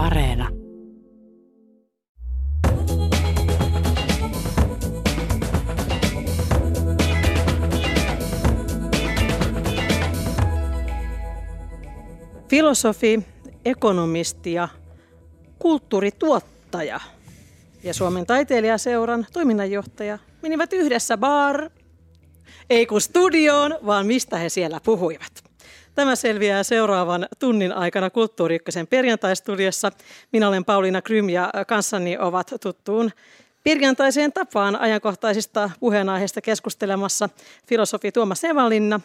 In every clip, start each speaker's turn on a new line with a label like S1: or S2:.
S1: Areena.
S2: Filosofi, ekonomisti ja kulttuurituottaja ja Suomen taiteilijaseuran toiminnanjohtaja menivät yhdessä bar, ei kun studioon, vaan mistä he siellä puhuivat. Tämä selviää seuraavan tunnin aikana Kulttuuri Ykkösen perjantaistudiossa. Minä olen Pauliina Krym ja kanssani ovat tuttuun perjantaiseen tapaan ajankohtaisista puheenaiheista keskustelemassa filosofi Tuomas Nevalinna,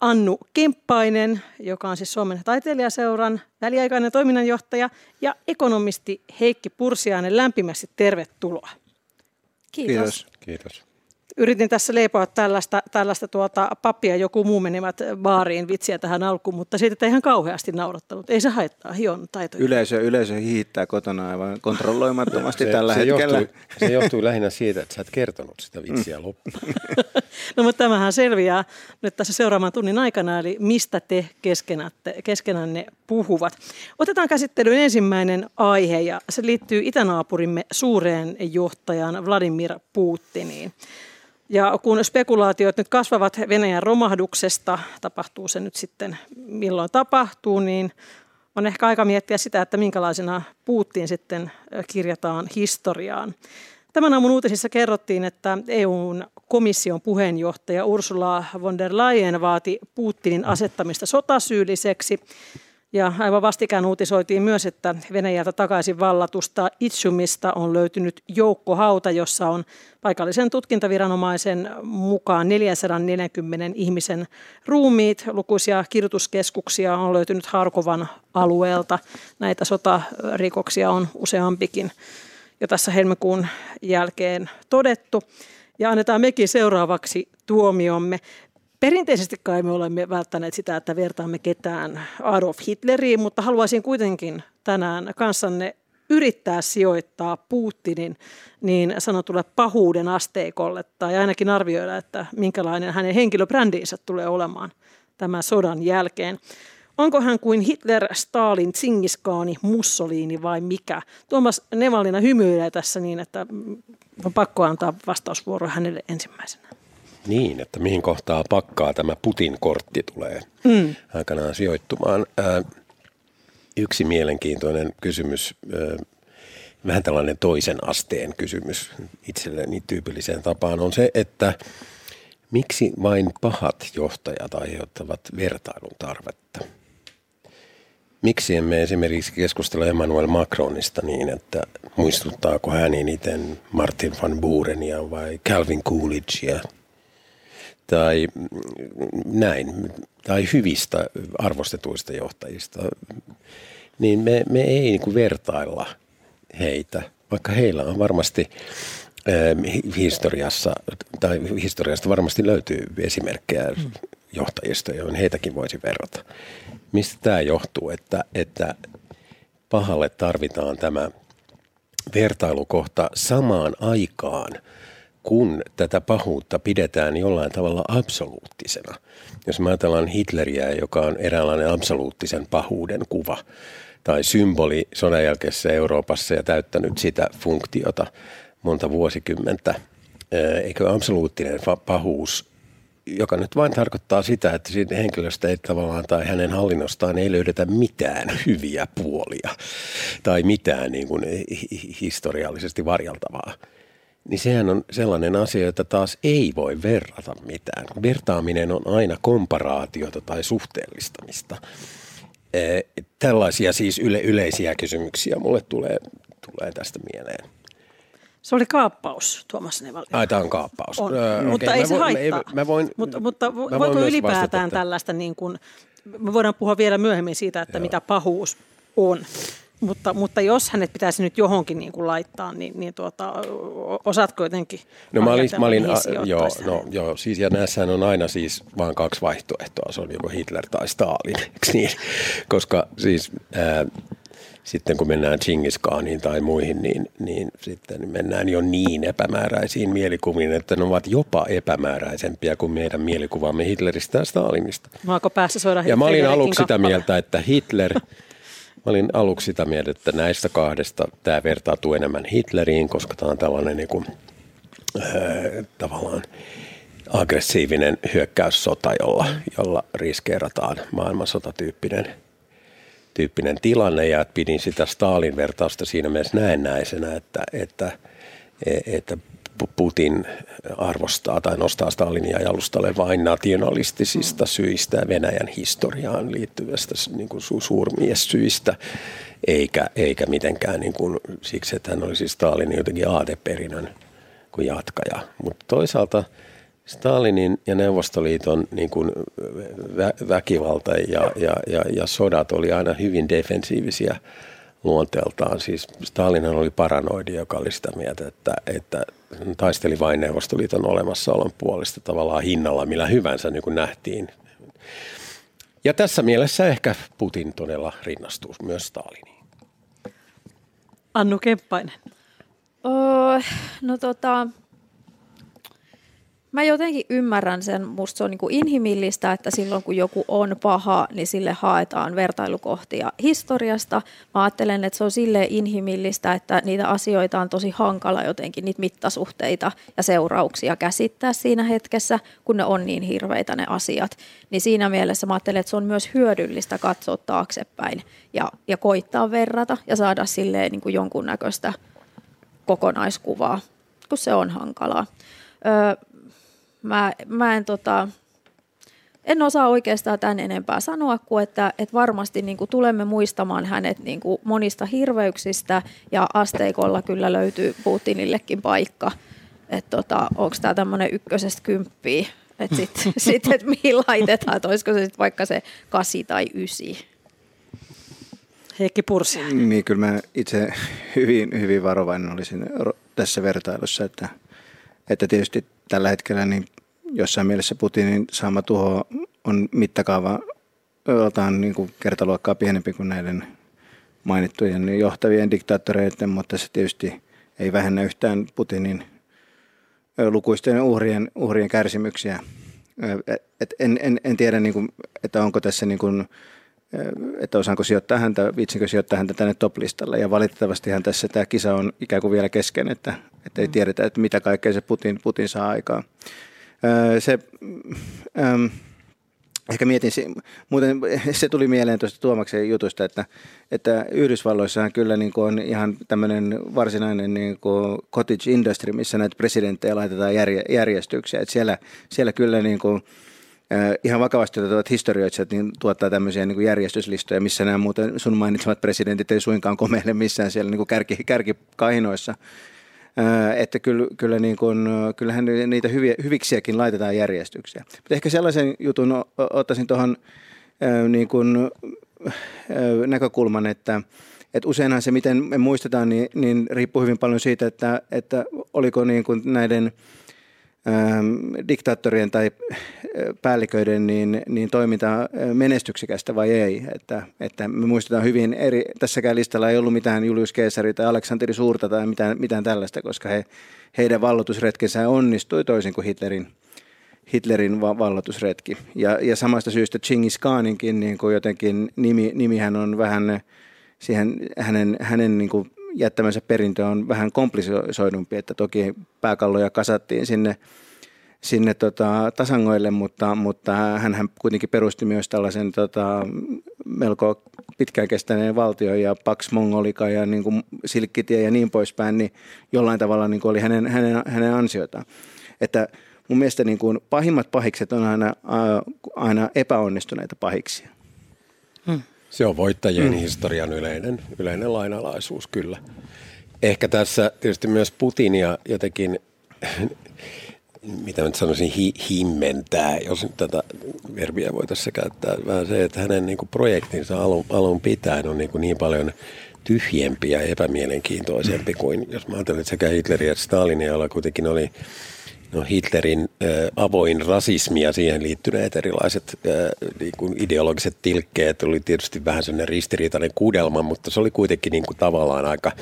S2: Annu Kemppainen, joka on siis Suomen taiteilijaseuran väliaikainen toiminnanjohtaja, ja ekonomisti Heikki Pursiainen. Lämpimästi tervetuloa.
S3: Kiitos. Kiitos. Kiitos
S2: yritin tässä leipoa tällaista, tällaista tuota, pappia, joku muu menivät baariin vitsiä tähän alkuun, mutta siitä ei ihan kauheasti naurattanut. Ei se haittaa, hion taitoja.
S3: Yleisö, yleisö hiittää kotona aivan kontrolloimattomasti se, tällä
S4: se
S3: hetkellä.
S4: Johtuu, se johtuu lähinnä siitä, että sä et kertonut sitä vitsiä loppuun.
S2: no mutta tämähän selviää nyt tässä seuraavan tunnin aikana, eli mistä te keskenänne puhuvat. Otetaan käsittelyyn ensimmäinen aihe ja se liittyy itänaapurimme suureen johtajaan Vladimir Putiniin. Ja kun spekulaatiot nyt kasvavat Venäjän romahduksesta, tapahtuu se nyt sitten milloin tapahtuu, niin on ehkä aika miettiä sitä, että minkälaisena Putin sitten kirjataan historiaan. Tämän aamun uutisissa kerrottiin, että EUn komission puheenjohtaja Ursula von der Leyen vaati Putinin asettamista sotasyylliseksi ja aivan vastikään uutisoitiin myös, että Venäjältä takaisin vallatusta Itsumista on löytynyt joukkohauta, jossa on paikallisen tutkintaviranomaisen mukaan 440 ihmisen ruumiit. Lukuisia kirjoituskeskuksia on löytynyt Harkovan alueelta. Näitä sotarikoksia on useampikin jo tässä helmikuun jälkeen todettu. Ja annetaan mekin seuraavaksi tuomiomme. Perinteisesti kai me olemme välttäneet sitä, että vertaamme ketään Adolf Hitleriin, mutta haluaisin kuitenkin tänään kanssanne yrittää sijoittaa Putinin niin sanotulle pahuuden asteikolle tai ainakin arvioida, että minkälainen hänen henkilöbrändiinsä tulee olemaan tämän sodan jälkeen. Onko hän kuin Hitler, Stalin, Tsingiskaani, Mussolini vai mikä? Tuomas Nevallina hymyilee tässä niin, että on pakko antaa vastausvuoro hänelle ensimmäisenä.
S4: Niin, että mihin kohtaa pakkaa tämä Putin-kortti tulee mm. aikanaan sijoittumaan. Ää, yksi mielenkiintoinen kysymys, ää, vähän tällainen toisen asteen kysymys itselleni tyypilliseen tapaan on se, että miksi vain pahat johtajat aiheuttavat vertailun tarvetta? Miksi emme esimerkiksi keskustella Emmanuel Macronista niin, että muistuttaako hän eniten Martin van Burenia vai Calvin Coolidgea tai näin, tai hyvistä arvostetuista johtajista, niin me, me ei niin kuin vertailla heitä, vaikka heillä on varmasti äh, historiassa, tai historiasta varmasti löytyy esimerkkejä johtajista, joihin heitäkin voisi verrata. Mistä tämä johtuu, että, että pahalle tarvitaan tämä vertailukohta samaan aikaan – kun tätä pahuutta pidetään jollain tavalla absoluuttisena. Jos me ajatellaan Hitleriä, joka on eräänlainen absoluuttisen pahuuden kuva tai symboli sodan jälkeisessä Euroopassa ja täyttänyt sitä funktiota monta vuosikymmentä, eikö absoluuttinen pahuus joka nyt vain tarkoittaa sitä, että siitä henkilöstä ei tavallaan tai hänen hallinnostaan ei löydetä mitään hyviä puolia tai mitään niin kuin historiallisesti varjeltavaa niin sehän on sellainen asia, että taas ei voi verrata mitään. Vertaaminen on aina komparaatiota tai suhteellistamista. Tällaisia siis yle, yleisiä kysymyksiä mulle tulee, tulee tästä mieleen.
S2: Se oli kaappaus, Tuomas Nevalli.
S4: Ai, tämä on kaappaus.
S2: On, öö, mutta okay. ei mä se voin, haittaa. Mä, mä voin, mutta mutta mä voiko ylipäätään tällaista, niin kuin, me voidaan puhua vielä myöhemmin siitä, että Joo. mitä pahuus on. Mutta, mutta jos hänet pitäisi nyt johonkin niin kuin laittaa, niin, niin tuota, osaatko jotenkin
S4: No mä olin, mä olin a, joo, no, joo, siis ja näissähän on aina siis vain kaksi vaihtoehtoa, se on joko Hitler tai Stalin, niin? Koska siis ää, sitten kun mennään Chingiskaaniin tai muihin, niin, niin sitten mennään jo niin epämääräisiin mielikuviin, että ne ovat jopa epämääräisempiä kuin meidän mielikuvamme Hitleristä ja Stalinista.
S2: Maako päässä soida
S4: Ja mä olin aluksi sitä mieltä, että Hitler olin aluksi sitä mieltä, että näistä kahdesta tämä vertautuu enemmän Hitleriin, koska tämä on tällainen niin kuin, äh, tavallaan aggressiivinen hyökkäyssota, jolla, jolla riskeerataan maailmansotatyyppinen tyyppinen tilanne. Ja pidin sitä Stalin vertausta siinä mielessä näennäisenä, että, että, että Putin arvostaa tai nostaa Stalinia jalustalle vain nationalistisista syistä Venäjän historiaan liittyvästä niin kuin suurmiessyistä, eikä, eikä mitenkään niin kuin, siksi, että hän olisi Stalinin jotenkin aateperinnön kuin jatkaja. Mutta toisaalta Stalinin ja Neuvostoliiton niin kuin vä- väkivalta ja, ja, ja, ja sodat oli aina hyvin defensiivisiä luonteeltaan. Siis Stalin oli paranoidi, joka oli sitä mieltä, että, että taisteli vain Neuvostoliiton olemassaolon puolesta tavallaan hinnalla millä hyvänsä, niin kuin nähtiin. Ja tässä mielessä ehkä Putin todella rinnastuu myös Staliniin.
S2: Annu Kemppainen.
S1: Oh, no tota, mä jotenkin ymmärrän sen, musta se on niin kuin inhimillistä, että silloin kun joku on paha, niin sille haetaan vertailukohtia historiasta. Mä ajattelen, että se on sille inhimillistä, että niitä asioita on tosi hankala jotenkin, niitä mittasuhteita ja seurauksia käsittää siinä hetkessä, kun ne on niin hirveitä ne asiat. Niin siinä mielessä mä ajattelen, että se on myös hyödyllistä katsoa taaksepäin ja, ja koittaa verrata ja saada silleen niin kuin jonkunnäköistä kokonaiskuvaa, kun se on hankalaa. Öö, mä, mä en tota, en osaa oikeastaan tämän enempää sanoa kuin, että, että varmasti niin kuin tulemme muistamaan hänet niin kuin monista hirveyksistä ja asteikolla kyllä löytyy Putinillekin paikka. Että tota, onko tämä tämmöinen ykkösestä kymppiä, että sitten sit, et mihin laitetaan, että olisiko se sitten vaikka se kasi tai ysi.
S2: Heikki Pursi.
S3: Niin, kyllä mä itse hyvin, hyvin varovainen olisin tässä vertailussa, että, että tietysti tällä hetkellä niin jossain mielessä Putinin saama tuho on mittakaava joltain niin kuin kertaluokkaa pienempi kuin näiden mainittujen johtavien diktaattoreiden, mutta se tietysti ei vähennä yhtään Putinin lukuisten uhrien, uhrien kärsimyksiä. Et en, en, en tiedä, niin kuin, että onko tässä niin kuin, että osaanko sijoittaa häntä, viitsinkö sijoittaa häntä tänne top-listalle. Ja valitettavastihan tässä tämä kisa on ikään kuin vielä kesken, että, että ei mm. tiedetä, että mitä kaikkea se Putin, Putin saa aikaan. Se, ähm, ehkä mietin, muuten se tuli mieleen tuosta Tuomaksen jutusta, että, että Yhdysvalloissahan kyllä niin on ihan tämmöinen varsinainen niin cottage industry, missä näitä presidenttejä laitetaan järje, järjestyksiä. Että siellä, siellä kyllä niin kuin, ihan vakavasti otettavat historioitsijat niin tuottaa tämmöisiä niin kuin järjestyslistoja, missä nämä muuten sun mainitsemat presidentit ei suinkaan komeile missään siellä niin kuin kärki, kärkikahinoissa. Että kyllä, kyllä niin kuin, kyllähän niitä hyviä, hyviksiäkin laitetaan järjestyksiä. Mutta ehkä sellaisen jutun ottaisin tuohon niin kuin, näkökulman, että, että useinhan se, miten me muistetaan, niin, niin riippuu hyvin paljon siitä, että, että oliko niin kuin näiden – diktaattorien tai äh, päälliköiden niin, niin toiminta äh, menestyksekästä vai ei. Että, että me muistetaan hyvin eri, tässäkään listalla ei ollut mitään Julius Caesari tai Aleksanteri Suurta tai mitään, mitään tällaista, koska he, heidän vallotusretkensä onnistui toisin kuin Hitlerin, Hitlerin vallotusretki. Ja, ja samasta syystä Chingis Khaninkin niin kuin jotenkin nimi, nimihän on vähän siihen hänen, hänen niin kuin jättämänsä perintö on vähän komplisoidumpi, että toki pääkalloja kasattiin sinne, sinne tota, tasangoille, mutta, mutta hän kuitenkin perusti myös tällaisen tota, melko pitkään kestäneen valtion ja Pax Mongolika ja niin kuin Silkkitie ja niin poispäin, niin jollain tavalla niin kuin oli hänen, hänen, hänen ansiotaan. Että mun mielestä niin kuin pahimmat pahikset on aina, aina epäonnistuneita pahiksia.
S4: Hmm. Se on voittajien mm. historian yleinen, yleinen lainalaisuus, kyllä. Ehkä tässä tietysti myös Putinia jotenkin, mitä nyt sanoisin, hi, himmentää, jos nyt tätä verbiä voitaisiin käyttää, vähän se, että hänen niin kuin projektinsa alun, alun pitäen on niin, kuin niin paljon tyhjempi ja epämielenkiintoisempi kuin, jos mä ajattelen, että sekä Hitler että Stalin, jolla kuitenkin oli no Hitlerin äh, avoin rasismi ja siihen liittyneet erilaiset äh, niin kuin ideologiset tilkkeet oli tietysti vähän sellainen ristiriitainen kudelma, mutta se oli kuitenkin niin kuin tavallaan aika,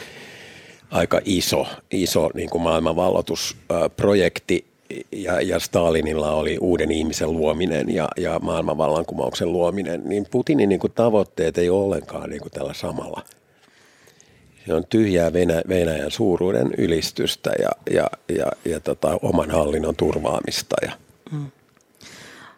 S4: aika iso, iso niin kuin maailmanvalloitusprojekti ja, ja Stalinilla oli uuden ihmisen luominen ja, ja maailmanvallankumouksen luominen, niin Putinin niin kuin tavoitteet ei ole ollenkaan niin kuin tällä samalla. Se on tyhjää Venä, Venäjän suuruuden ylistystä ja, ja, ja, ja tota, oman hallinnon turvaamista. Ja. Mm.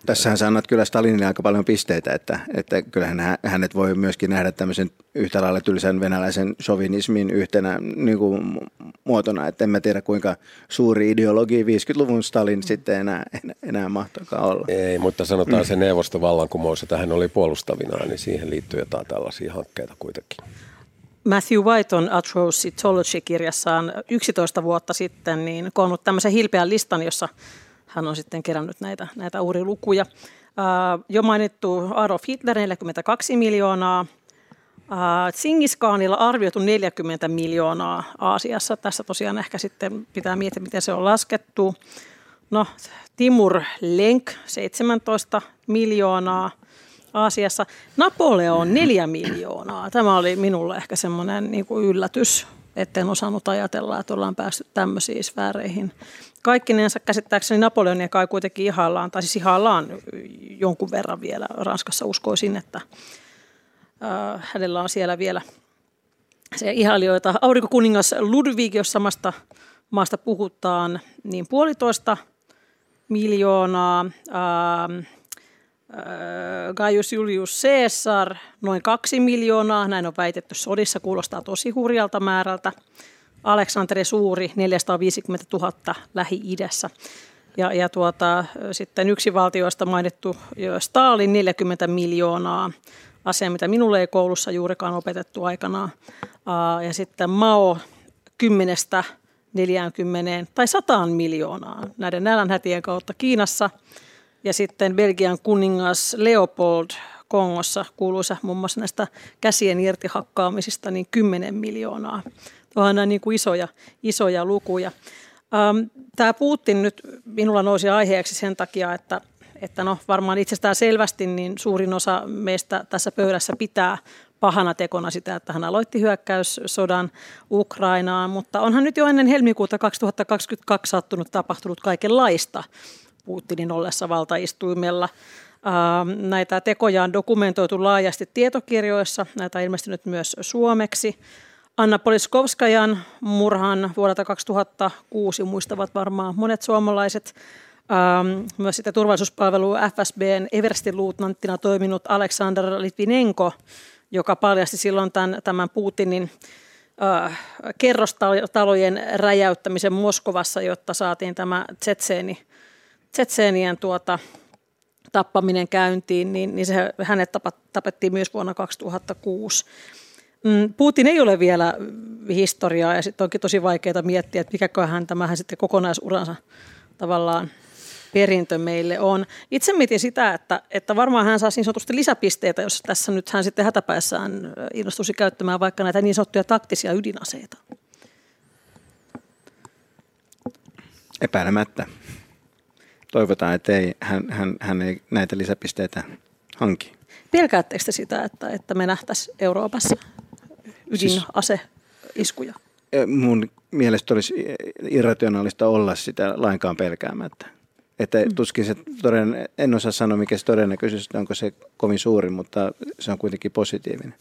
S3: Tässähän sä annat kyllä Stalinille aika paljon pisteitä, että, että kyllähän hänet voi myöskin nähdä tämmöisen yhtä lailla tylsän venäläisen sovinismin yhtenä niin kuin, muotona, että en mä tiedä kuinka suuri ideologi 50-luvun Stalin sitten enää, enää mahtoikaan olla.
S4: Ei, mutta sanotaan mm. se neuvostovallankumous, että hän oli puolustavinaan, niin siihen liittyy jotain tällaisia hankkeita kuitenkin.
S2: Matthew White on Atrocitology-kirjassaan 11 vuotta sitten niin koonnut tämmöisen hilpeän listan, jossa hän on sitten kerännyt näitä, näitä uurilukuja. Uh, jo mainittu Adolf Hitler 42 miljoonaa, Uh, Khanilla arvioitu 40 miljoonaa Aasiassa. Tässä tosiaan ehkä sitten pitää miettiä, miten se on laskettu. No, Timur Lenk 17 miljoonaa Aasiassa. Napoleon 4 miljoonaa. Tämä oli minulle ehkä semmoinen niin yllätys, etten osannut ajatella, että ollaan päästy tämmöisiin sfääreihin. Kaikkinensa käsittääkseni Napoleonia kai kuitenkin ihaillaan, tai siis ihaillaan jonkun verran vielä. Ranskassa uskoisin, että äh, hänellä on siellä vielä se ihailijoita. Aurinkokuningas Ludwig, jos samasta maasta puhutaan, niin puolitoista miljoonaa. Äh, Gaius Julius Caesar noin kaksi miljoonaa, näin on väitetty sodissa, kuulostaa tosi hurjalta määrältä. Aleksanteri Suuri 450 000 Lähi-idässä. Ja, ja tuota, sitten yksi valtioista mainittu Stalin 40 miljoonaa, asia mitä minulle ei koulussa juurikaan opetettu aikanaan. Ja sitten Mao 10 40 tai 100 miljoonaa näiden nälänhätien kautta Kiinassa – ja sitten Belgian kuningas Leopold Kongossa kuuluisa muun muassa näistä käsien irtihakkaamisista niin 10 miljoonaa. Onhan nämä niin kuin isoja, isoja lukuja. Tämä Putin nyt minulla nousi aiheeksi sen takia, että, että no varmaan itsestään selvästi niin suurin osa meistä tässä pöydässä pitää pahana tekona sitä, että hän aloitti hyökkäyssodan Ukrainaan, mutta onhan nyt jo ennen helmikuuta 2022 sattunut tapahtunut kaikenlaista. Putinin ollessa valtaistuimella. Näitä tekoja on dokumentoitu laajasti tietokirjoissa, näitä on ilmestynyt myös suomeksi. Anna Poliskovskajan murhan vuodelta 2006 muistavat varmaan monet suomalaiset. Ähm, myös sitten turvallisuuspalvelu FSBn Everstin luutnanttina toiminut Aleksander Litvinenko, joka paljasti silloin tämän, tämän Putinin äh, kerrostalojen räjäyttämisen Moskovassa, jotta saatiin tämä Tsetseeni Tsetseenien tuota, tappaminen käyntiin, niin, niin se, hänet tapettiin myös vuonna 2006. Mm, Putin ei ole vielä historiaa ja sitten onkin tosi vaikeaa miettiä, että mikäköhän tämähän sitten kokonaisuransa tavallaan perintö meille on. Itse mietin sitä, että, että varmaan hän saa niin sanotusti lisäpisteitä, jos tässä nyt hän sitten hätäpäissään innostuisi käyttämään vaikka näitä niin sanottuja taktisia ydinaseita.
S3: Epäilemättä toivotaan, että ei, hän, hän, hän ei näitä lisäpisteitä hanki.
S2: Pelkäättekö sitä, että, että me nähtäisiin Euroopassa ydinaseiskuja?
S3: Siis, mun mielestä olisi irrationaalista olla sitä lainkaan pelkäämättä. Että mm. tuskin se toden, en osaa sanoa mikä se todennäköisyys, onko se kovin suuri, mutta se on kuitenkin positiivinen.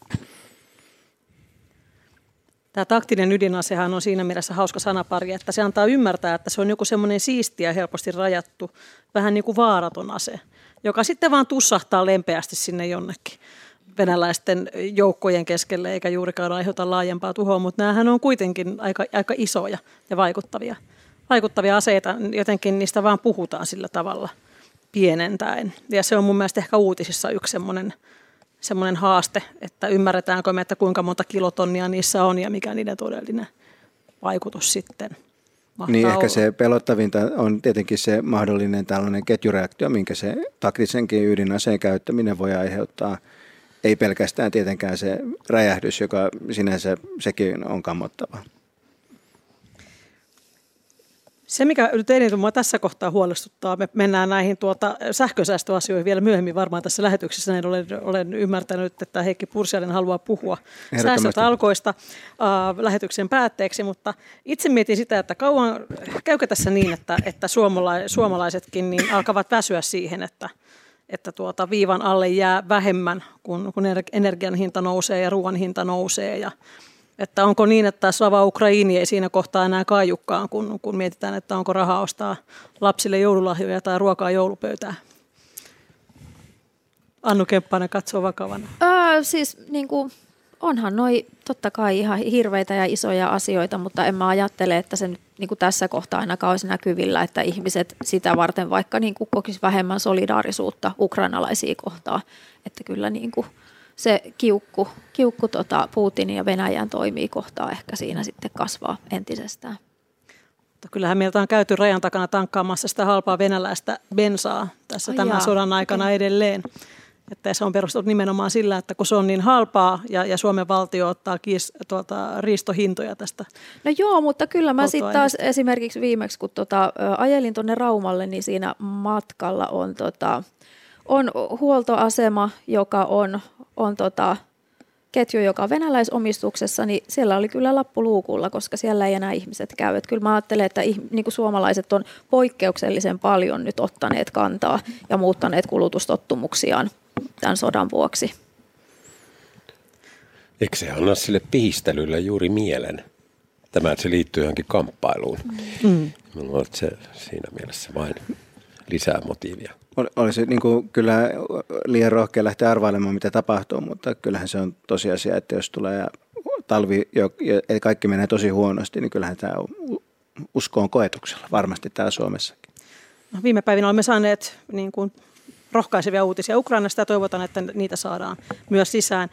S2: Tämä taktinen ydinasehan on siinä mielessä hauska sanapari, että se antaa ymmärtää, että se on joku semmoinen siistiä helposti rajattu, vähän niin kuin vaaraton ase, joka sitten vaan tussahtaa lempeästi sinne jonnekin venäläisten joukkojen keskelle, eikä juurikaan aiheuta laajempaa tuhoa, mutta näähän on kuitenkin aika, aika isoja ja vaikuttavia, vaikuttavia aseita. Jotenkin niistä vaan puhutaan sillä tavalla pienentäen. Ja se on mun mielestä ehkä uutisissa yksi semmoinen semmoinen haaste, että ymmärretäänkö me, että kuinka monta kilotonnia niissä on ja mikä niiden todellinen vaikutus sitten
S3: niin ehkä se pelottavinta on tietenkin se mahdollinen tällainen ketjureaktio, minkä se taktisenkin ydinaseen käyttäminen voi aiheuttaa. Ei pelkästään tietenkään se räjähdys, joka sinänsä sekin on kammottava.
S2: Se, mikä nyt eniten mua tässä kohtaa huolestuttaa, me mennään näihin tuota sähkösäästöasioihin vielä myöhemmin varmaan tässä lähetyksessä. Näin olen, olen ymmärtänyt, että Heikki Pursiainen haluaa puhua säästötalkoista äh, lähetyksen päätteeksi, mutta itse mietin sitä, että kauan, käykö tässä niin, että, että suomalaisetkin niin alkavat väsyä siihen, että, että tuota viivan alle jää vähemmän, kun, kun energian hinta nousee ja ruoan hinta nousee ja että onko niin, että Slava Ukraini ei siinä kohtaa enää kaijukkaan, kun, kun mietitään, että onko rahaa ostaa lapsille joululahjoja tai ruokaa joulupöytää? Annu Kemppainen katsoo vakavana.
S1: Öö, siis niin kuin, onhan noi totta kai ihan hirveitä ja isoja asioita, mutta en mä ajattele, että se nyt niin kuin tässä kohtaa ainakaan olisi näkyvillä, että ihmiset sitä varten vaikka niin kuin kokisi vähemmän solidaarisuutta ukrainalaisia kohtaan. Että kyllä niin kuin, se kiukku, kiukku tota Putinin ja Venäjän toimii kohtaa ehkä siinä sitten kasvaa entisestään.
S2: Mutta kyllähän meiltä on käyty rajan takana tankkaamassa sitä halpaa venäläistä bensaa tässä oh, tämän jaa, sodan aikana okay. edelleen. Että se on perustunut nimenomaan sillä, että kun se on niin halpaa ja, ja Suomen valtio ottaa kiis, tuota, riistohintoja tästä.
S1: No joo, mutta kyllä mä sitten taas esimerkiksi viimeksi, kun tota, ajelin tuonne Raumalle, niin siinä matkalla on tota, on huoltoasema, joka on, on tota, ketju, joka on venäläisomistuksessa, niin siellä oli kyllä lappu luukulla, koska siellä ei enää ihmiset käy. Et kyllä mä ajattelen, että niin kuin suomalaiset on poikkeuksellisen paljon nyt ottaneet kantaa ja muuttaneet kulutustottumuksiaan tämän sodan vuoksi.
S4: Eikö se anna sille pihistelylle juuri mielen? Tämä, että se liittyy johonkin kamppailuun. Mm. Minulla on se siinä mielessä vain lisää motiivia.
S3: Olisi niin kuin, kyllä liian rohkea lähteä arvailemaan, mitä tapahtuu, mutta kyllähän se on tosiasia, että jos tulee talvi, ja kaikki menee tosi huonosti, niin kyllähän tämä usko on koetuksella varmasti täällä Suomessakin.
S2: No, viime päivinä olemme saaneet niin kuin, rohkaisevia uutisia Ukrainasta ja toivotan, että niitä saadaan myös sisään.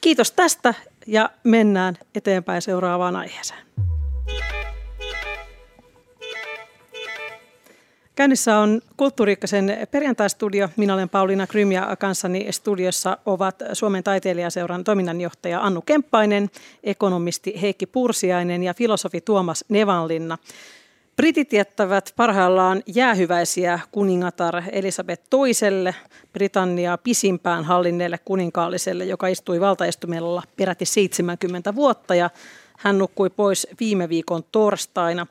S2: Kiitos tästä ja mennään eteenpäin seuraavaan aiheeseen. Käynnissä on Kulttuuriikkasen perjantaistudio. Minä olen Pauliina Krym ja kanssani studiossa ovat Suomen taiteilijaseuran toiminnanjohtaja Annu Kemppainen, ekonomisti Heikki Pursiainen ja filosofi Tuomas Nevanlinna. Britit jättävät parhaillaan jäähyväisiä kuningatar Elisabeth toiselle, Britanniaa pisimpään hallinneelle kuninkaalliselle, joka istui valtaistumella peräti 70 vuotta ja hän nukkui pois viime viikon torstaina.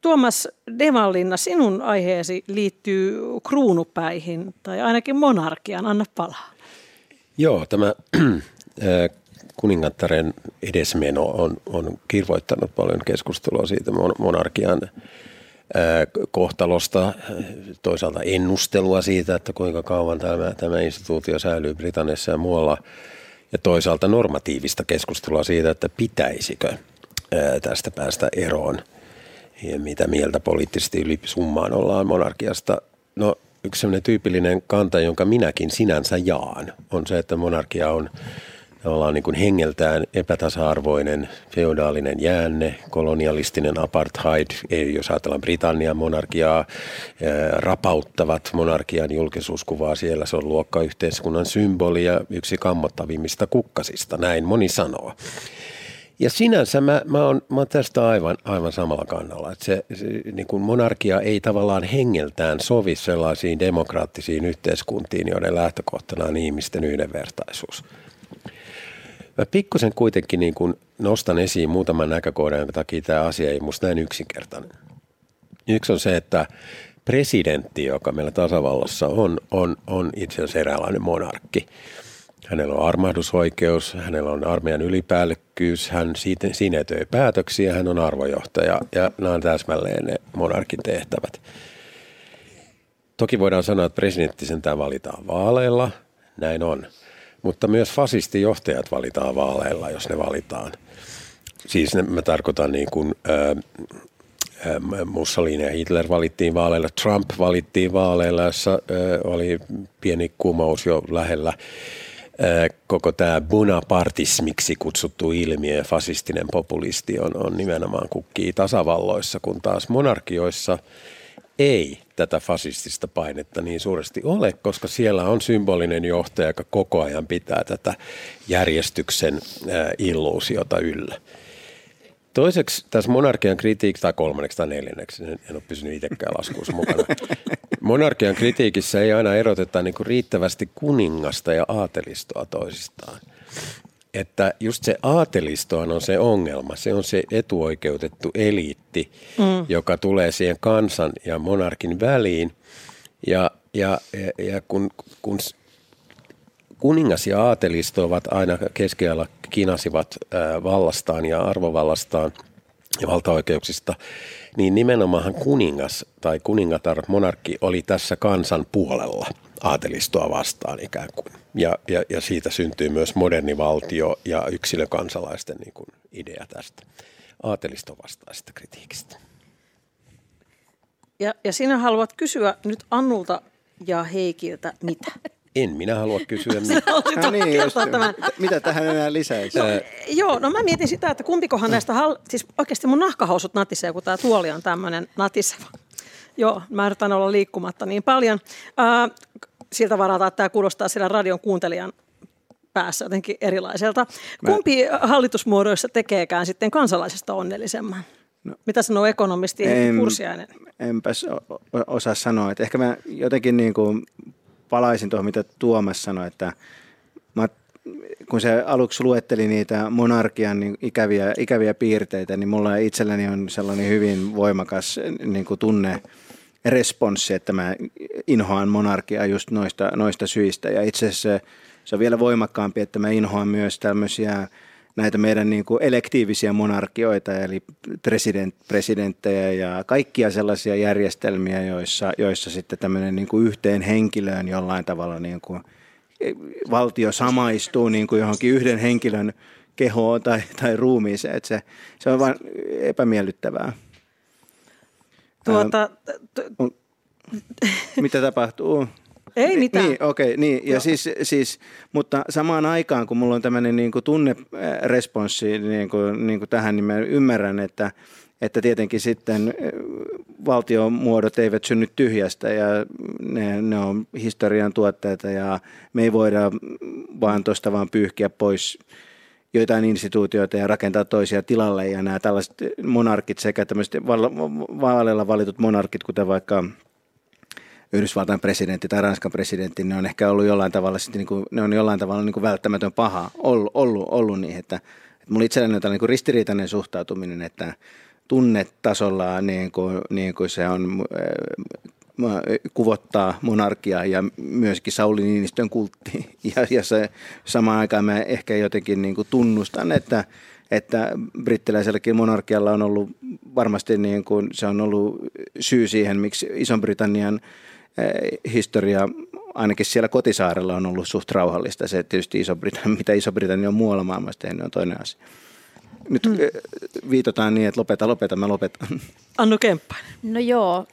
S2: Tuomas Devallinna, sinun aiheesi liittyy kruunupäihin tai ainakin monarkiaan. Anna palaa.
S4: Joo, tämä kuningattaren edesmeno on, on kirvoittanut paljon keskustelua siitä monarkian kohtalosta, toisaalta ennustelua siitä, että kuinka kauan tämä, tämä instituutio säilyy Britanniassa ja muualla, ja toisaalta normatiivista keskustelua siitä, että pitäisikö tästä päästä eroon – ja mitä mieltä poliittisesti yli summaan ollaan monarkiasta. No yksi sellainen tyypillinen kanta, jonka minäkin sinänsä jaan, on se, että monarkia on ollaan niin kuin hengeltään epätasa-arvoinen, feodaalinen jäänne, kolonialistinen apartheid, ei, jos ajatellaan Britannian monarkiaa, rapauttavat monarkian julkisuuskuvaa siellä, se on luokkayhteiskunnan symboli ja yksi kammottavimmista kukkasista, näin moni sanoo. Ja sinänsä mä, mä, oon, mä tästä aivan, aivan samalla kannalla, että se, se niin kuin monarkia ei tavallaan hengeltään sovi sellaisiin demokraattisiin yhteiskuntiin, joiden lähtökohtana on ihmisten yhdenvertaisuus. Mä pikkusen kuitenkin niin kuin nostan esiin muutaman näkökohdan, jonka takia tämä asia ei musta näin yksinkertainen. Yksi on se, että presidentti, joka meillä tasavallassa on, on, on itse asiassa eräänlainen monarkki. Hänellä on armahdusoikeus, hänellä on armeijan ylipäällikkyys, hän siitä, siinä töi päätöksiä, hän on arvojohtaja ja nämä on täsmälleen ne monarkin tehtävät. Toki voidaan sanoa, että presidentti sentään valitaan vaaleilla, näin on. Mutta myös fasistijohtajat valitaan vaaleilla, jos ne valitaan. Siis ne, mä tarkoitan niin kuin, ää, Mussolini ja Hitler valittiin vaaleilla, Trump valittiin vaaleilla, jossa oli pieni kumous jo lähellä koko tämä bonapartismiksi kutsuttu ilmiö ja fasistinen populisti on, on nimenomaan kukkii tasavalloissa, kun taas monarkioissa ei tätä fasistista painetta niin suuresti ole, koska siellä on symbolinen johtaja, joka koko ajan pitää tätä järjestyksen illuusiota yllä. Toiseksi tässä monarkian kritiikki, tai kolmanneksi tai neljänneksi, en ole pysynyt itsekään laskuussa mukana. Monarkian kritiikissä ei aina eroteta niin kuin riittävästi kuningasta ja aatelistoa toisistaan. Että just se aatelisto on se ongelma. Se on se etuoikeutettu eliitti, mm. joka tulee siihen kansan ja monarkin väliin. Ja, ja, ja, ja kun, kun kuningas ja aatelisto ovat aina keskiajalla kinasivat vallastaan ja arvovallastaan ja valtaoikeuksista, niin nimenomaan kuningas tai kuningatar, monarkki oli tässä kansan puolella aatelistoa vastaan ikään kuin. Ja, ja, ja siitä syntyy myös moderni valtio ja yksilökansalaisten niin kuin idea tästä aateliston vastaisesta kritiikistä.
S2: Ja, ja sinä haluat kysyä nyt Annulta ja Heikiltä mitä?
S4: En minä halua kysyä mitään.
S3: no niin, just, tämän. Mitä tähän enää lisäisi?
S2: No, joo, no mä mietin sitä, että kumpikohan näistä, hall- siis oikeasti mun nahkahousut natisee, kun tämä tuoli on tämmöinen natiseva. Joo, mä yritän olla liikkumatta niin paljon. Äh, siltä varataan, että tämä kuulostaa siellä radion kuuntelijan päässä jotenkin erilaiselta. Kumpi mä... hallitusmuodoissa tekeekään sitten kansalaisesta onnellisemman? No, Mitä sanoo ekonomisti en, Kursiainen?
S3: Enpäs osaa sanoa. Että ehkä mä jotenkin niin kuin palaisin tuohon, mitä Tuomas sanoi, että mä, kun se aluksi luetteli niitä monarkian niin ikäviä, ikäviä piirteitä, niin mulla itselläni on sellainen hyvin voimakas niin kuin tunne, responssi, että mä inhoan monarkiaa just noista, noista syistä. Ja itse asiassa se, on vielä voimakkaampi, että mä inhoan myös tämmöisiä näitä meidän niin kuin elektiivisiä monarkioita, eli president, presidenttejä ja kaikkia sellaisia järjestelmiä, joissa, joissa sitten tämmöinen niin kuin yhteen henkilöön jollain tavalla niin kuin valtio samaistuu niin kuin johonkin yhden henkilön kehoon tai, tai ruumiiseen. Että se, se on vain epämiellyttävää.
S2: Tuota,
S3: t- mitä tapahtuu?
S2: Ei mitään.
S3: Niin, okei, okay, niin. Ja siis, siis, mutta samaan aikaan, kun mulla on tämmöinen niin kuin tunneresponssi niin kuin, niin kuin tähän, niin mä ymmärrän, että, että tietenkin sitten valtiomuodot eivät synny tyhjästä ja ne, ne on historian tuotteita ja me ei voida vaan tuosta vaan pyyhkiä pois joitain instituutioita ja rakentaa toisia tilalle. Ja nämä tällaiset monarkit sekä tämmöiset vaaleilla valitut monarkit, kuten vaikka Yhdysvaltain presidentti tai Ranskan presidentti, ne on ehkä ollut jollain tavalla, sitten niin kuin, ne on jollain tavalla niin kuin välttämätön paha ollut, ollut, ollut niin, että, että mulla itselläni on tällainen niin ristiriitainen suhtautuminen, että tunnetasolla niin kuin, niin kuin se on kuvottaa monarkia ja myöskin Sauli Niinistön kultti. Ja, ja se, samaan aikaan mä ehkä jotenkin niin kuin tunnustan, että, että brittiläiselläkin monarkialla on ollut varmasti niin kuin, se on ollut syy siihen, miksi Ison-Britannian eh, historia ainakin siellä kotisaarella on ollut suht rauhallista. Se tietysti Iso-Britannia, mitä Iso-Britannia on muualla maailmassa tehnyt, on toinen asia. Nyt mm. viitataan niin, että lopeta, lopeta, mä lopetan.
S2: Annu Kemppainen.
S1: No joo,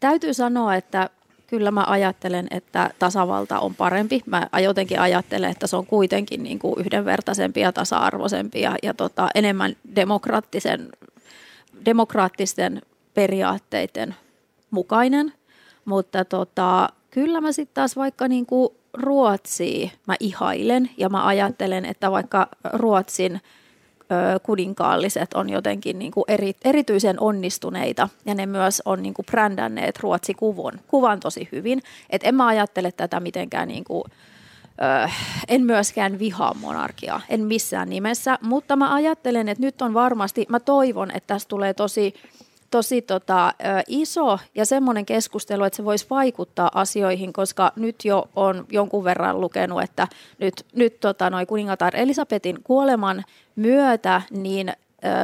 S1: Täytyy sanoa, että kyllä mä ajattelen, että tasavalta on parempi. Mä jotenkin ajattelen, että se on kuitenkin niin kuin yhdenvertaisempi ja tasa-arvoisempi ja, ja tota, enemmän demokraattisen, demokraattisten periaatteiden mukainen. Mutta tota, kyllä mä sitten taas vaikka niin kuin Ruotsia mä ihailen ja mä ajattelen, että vaikka Ruotsin – kuninkaalliset on jotenkin niin kuin eri, erityisen onnistuneita ja ne myös on niin kuin brändänneet Ruotsi-kuvan kuvan tosi hyvin. Et en mä ajattele tätä mitenkään niin kuin, ö, en myöskään vihaa monarkiaa, en missään nimessä, mutta mä ajattelen, että nyt on varmasti, mä toivon, että tästä tulee tosi tosi tota, iso ja semmoinen keskustelu, että se voisi vaikuttaa asioihin, koska nyt jo on jonkun verran lukenut, että nyt, nyt tota, noi kuningatar Elisabetin kuoleman myötä niin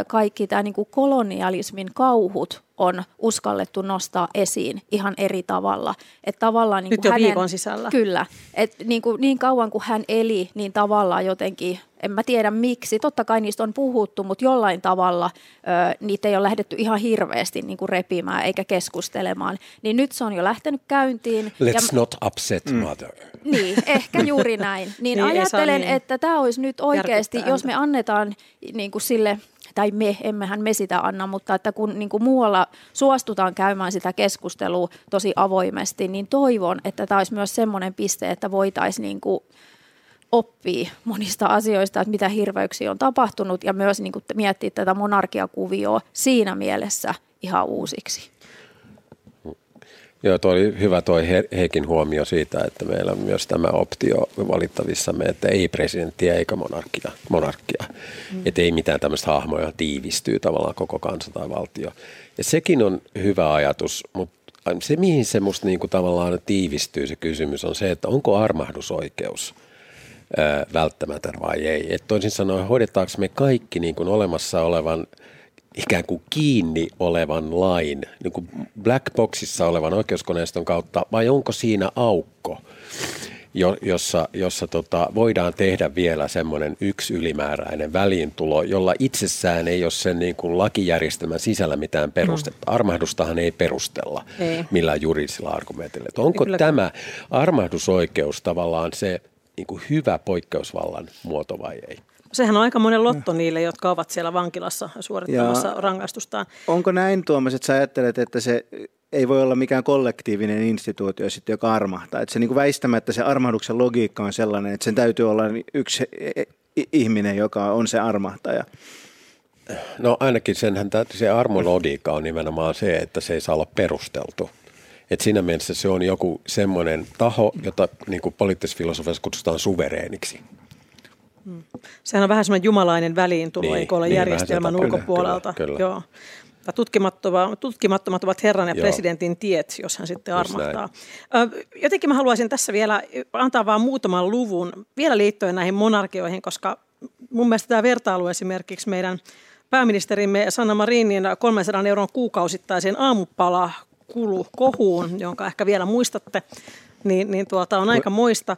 S1: kaikki tämä niin kolonialismin kauhut on uskallettu nostaa esiin ihan eri tavalla. Et tavallaan niin
S2: Nyt jo hänen, viikon sisällä.
S1: Kyllä. Et niin, kuin, niin kauan kuin hän eli, niin tavallaan jotenkin, en mä tiedä miksi, totta kai niistä on puhuttu, mutta jollain tavalla ö, niitä ei ole lähdetty ihan hirveästi niin kuin repimään eikä keskustelemaan. Niin nyt se on jo lähtenyt käyntiin.
S4: Let's ja, not upset mm. mother.
S1: Niin, ehkä juuri näin. Niin, niin ajattelen, niin että tämä olisi nyt oikeasti, jos me annetaan niin kuin sille tai me, emmehän me sitä anna, mutta että kun niin kuin muualla suostutaan käymään sitä keskustelua tosi avoimesti, niin toivon, että tämä olisi myös semmoinen piste, että voitaisiin niin kuin oppii monista asioista, että mitä hirveyksiä on tapahtunut ja myös niin kuin miettiä tätä monarkiakuvioa siinä mielessä ihan uusiksi.
S4: Joo, tuo oli hyvä toi Heikin huomio siitä, että meillä on myös tämä optio valittavissamme, että ei presidenttiä eikä monarkia. monarkia. Mm. Että ei mitään tämmöistä hahmoja tiivistyy tavallaan koko kansa tai valtio. Ja sekin on hyvä ajatus, mutta se mihin se musta niinku tavallaan tiivistyy se kysymys on se, että onko armahdusoikeus ää, välttämätön vai ei. Et toisin sanoen, hoidetaanko me kaikki niin kuin olemassa olevan – ikään kuin kiinni olevan lain, niin kuin black boxissa olevan oikeuskoneiston kautta, vai onko siinä aukko, jo, jossa, jossa tota, voidaan tehdä vielä semmoinen yksi ylimääräinen väliintulo, jolla itsessään ei ole sen niin kuin lakijärjestelmän sisällä mitään perustetta. Mm. Armahdustahan ei perustella ei. millään juridisilla argumentilla. onko Kyllä. tämä armahdusoikeus tavallaan se niin kuin hyvä poikkeusvallan muoto vai ei?
S2: Sehän on aika monen lotto niille, jotka ovat siellä vankilassa suorittamassa ja rangaistustaan.
S3: Onko näin Tuomas, että sä ajattelet, että se ei voi olla mikään kollektiivinen instituutio, sitten, joka armahtaa. Että se niin kuin väistämättä se armahduksen logiikka on sellainen, että sen täytyy olla yksi ihminen, joka on se armahtaja.
S4: No ainakin senhän se armologiikka on nimenomaan se, että se ei saa olla perusteltu. Et siinä mielessä se on joku semmoinen taho, jota niin kuin poliittisessa filosofiassa kutsutaan suvereeniksi.
S2: Mm. Sehän on vähän semmoinen jumalainen väliintulo, niin, eikö ole niin, järjestelmän ulkopuolelta. Kyllä, kyllä. Joo. Tutkimattomat, tutkimattomat ovat herran ja Joo. presidentin tiet, jos hän sitten armahtaa. Jotenkin mä haluaisin tässä vielä antaa vain muutaman luvun vielä liittyen näihin monarkioihin, koska mun mielestä tämä vertailu esimerkiksi meidän pääministerimme Sanna Marinin 300 euron kuukausittaisen aamupala kulu kohuun, jonka ehkä vielä muistatte, niin, niin tuota on aika moista.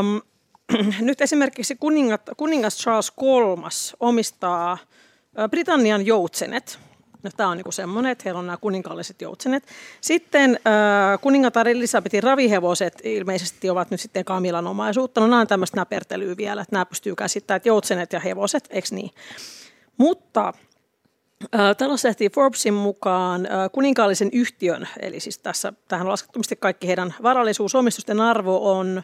S2: Um, nyt esimerkiksi kuningat, kuningas Charles III omistaa Britannian joutsenet. No, tämä on niin semmoinen, että heillä on nämä kuninkaalliset joutsenet. Sitten äh, kuningatar Elisabetin ravihevoset ilmeisesti ovat nyt sitten Kamilan omaisuutta. No nämä on tämmöistä näpertelyä vielä, että nämä pystyy käsittämään, joutsenet ja hevoset, eikö niin? Mutta äh, Talouslehti Forbesin mukaan kuninkaallisen yhtiön, eli siis tässä, tähän on laskettu kaikki heidän varallisuusomistusten arvo on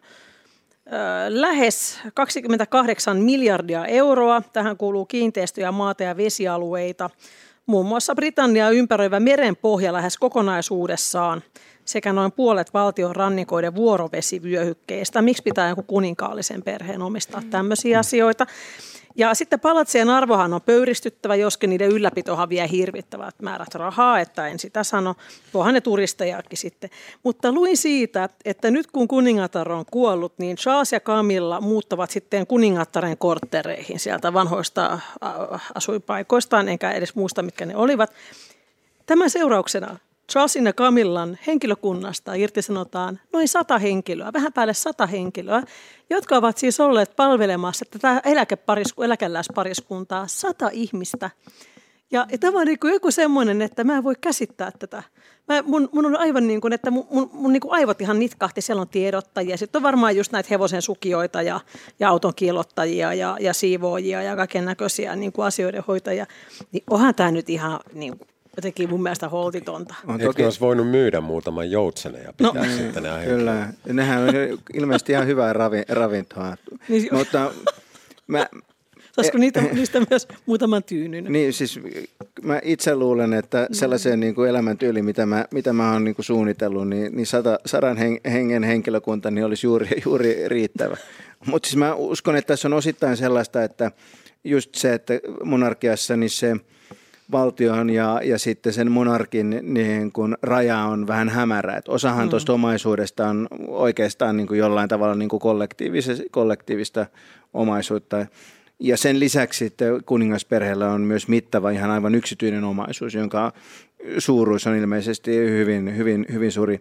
S2: lähes 28 miljardia euroa. Tähän kuuluu kiinteistöjä, maata ja vesialueita. Muun muassa Britannia ympäröivä merenpohja lähes kokonaisuudessaan sekä noin puolet valtion rannikoiden vuorovesivyöhykkeistä. Miksi pitää joku kuninkaallisen perheen omistaa tämmöisiä asioita? Ja sitten palatsien arvohan on pöyristyttävä, joskin niiden ylläpitohan vie hirvittävät määrät rahaa, että en sitä sano. Tuohan ne turistejakin sitten. Mutta luin siitä, että nyt kun kuningatar on kuollut, niin Charles ja Camilla muuttavat sitten kuningattaren korttereihin sieltä vanhoista asuinpaikoistaan, enkä edes muista, mitkä ne olivat. Tämän seurauksena Charlesin ja Camillan henkilökunnasta irtisanotaan noin sata henkilöä, vähän päälle sata henkilöä, jotka ovat siis olleet palvelemassa tätä eläkeparisku, eläkeläispariskuntaa, sata ihmistä. Ja, ja tämä on niin kuin joku semmoinen, että mä en voi käsittää tätä. Mä, mun, mun on aivan niin kuin, että mun, mun, mun niin kuin aivot ihan nitkahti, siellä on tiedottajia. Sitten on varmaan just näitä hevosen sukijoita ja, ja auton kiilottajia ja, ja siivoojia ja kaiken näköisiä niin kuin asioiden hoitajia. Niin onhan tämä nyt ihan niin kuin, jotenkin mun mielestä holtitonta.
S4: On toki... Eikö olisi voinut myydä muutaman joutsenen ja pitää no, sitten nämä
S3: Kyllä, nehän on ilmeisesti ihan hyvää ravi, ravintoa. Niin, Mutta mä,
S2: Saisiko niitä, niistä myös muutaman tyynyn?
S3: Niin, siis mä itse luulen, että sellaiseen niin kuin elämäntyyliin, mitä mä, mitä mä oon niin kuin suunnitellut, niin, niin sata, sadan hengen henkilökunta niin olisi juuri, juuri riittävä. Mutta siis mä uskon, että tässä on osittain sellaista, että just se, että monarkiassa niin se – valtion ja, ja sitten sen monarkin niin kun raja on vähän hämärä. Et osahan mm. tuosta omaisuudesta on oikeastaan niin kuin jollain tavalla niin kuin kollektiivista omaisuutta. Ja sen lisäksi sitten kuningasperheellä on myös mittava ihan aivan yksityinen omaisuus, jonka suuruus on ilmeisesti hyvin, hyvin, hyvin suuri,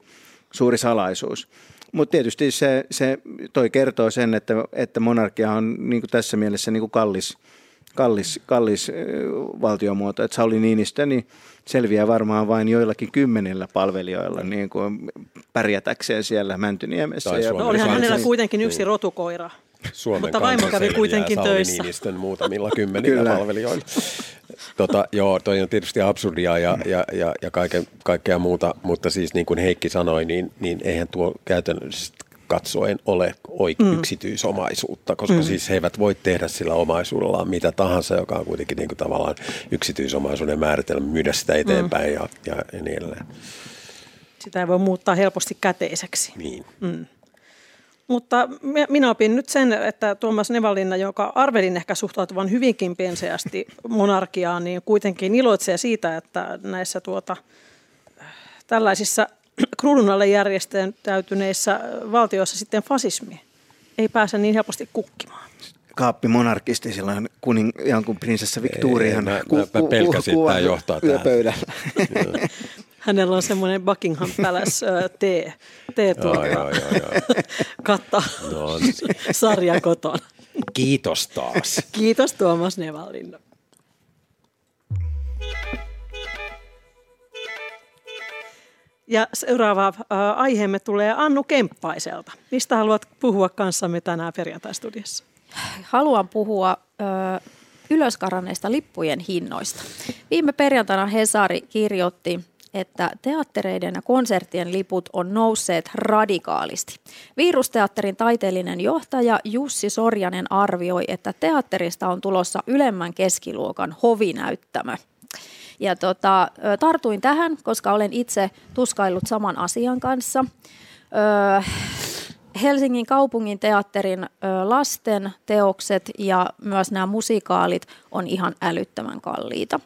S3: suuri salaisuus. Mutta tietysti se, se toi kertoo sen, että, että monarkia on niin kuin tässä mielessä niin kuin kallis – kallis, kallis valtiomuoto. Että Sauli Niinistö niin selviää varmaan vain joillakin kymmenillä palvelijoilla niin kuin pärjätäkseen siellä Mäntyniemessä. Ja
S2: no, olihan hänellä kuitenkin yksi niin. rotukoira. Suomen Mutta vaimo kävi kuitenkin
S4: Sauli
S2: töissä.
S4: Niinistön muutamilla kymmenillä palvelijoilla. Tota, joo, toi on tietysti absurdia ja, ja, ja, ja kaiken, kaikkea muuta, mutta siis niin kuin Heikki sanoi, niin, niin eihän tuo käytännössä katsoen ole oik- mm. yksityisomaisuutta, koska mm. siis he eivät voi tehdä sillä omaisuudellaan mitä tahansa, joka on kuitenkin niin kuin tavallaan yksityisomaisuuden määritelmä, myydä sitä eteenpäin mm. ja, ja, niin edelleen.
S2: Sitä ei voi muuttaa helposti käteiseksi.
S4: Niin.
S2: Mm. Mutta minä opin nyt sen, että Tuomas Nevalinna, joka arvelin ehkä suhtautuvan hyvinkin penseästi monarkiaan, niin kuitenkin iloitsee siitä, että näissä tuota, tällaisissa kruunun alle järjestäytyneissä valtioissa sitten fasismi ei pääse niin helposti kukkimaan.
S3: Kaappi monarkisti silloin kuning, jonkun prinsessa Victorian
S4: mä, ku, mä, mä pelkäsin, että tämä johtaa
S3: tähän.
S2: Hänellä on semmoinen Buckingham Palace tee, tee joo, joo, joo, katta no, niin. sarja kotona.
S4: Kiitos taas.
S2: Kiitos Tuomas Nevalinna. Ja seuraava äh, aiheemme tulee Annu Kemppaiselta. Mistä haluat puhua kanssamme tänään perjantai-studiossa?
S1: Haluan puhua äh, ylöskaranneista lippujen hinnoista. Viime perjantaina Hesari kirjoitti, että teattereiden ja konserttien liput on nousseet radikaalisti. Virusteatterin taiteellinen johtaja Jussi Sorjanen arvioi, että teatterista on tulossa ylemmän keskiluokan hovinäyttämö. Ja tota, tartuin tähän, koska olen itse tuskaillut saman asian kanssa. Öö, Helsingin kaupungin teatterin lasten teokset ja myös nämä musikaalit on ihan älyttömän kalliita.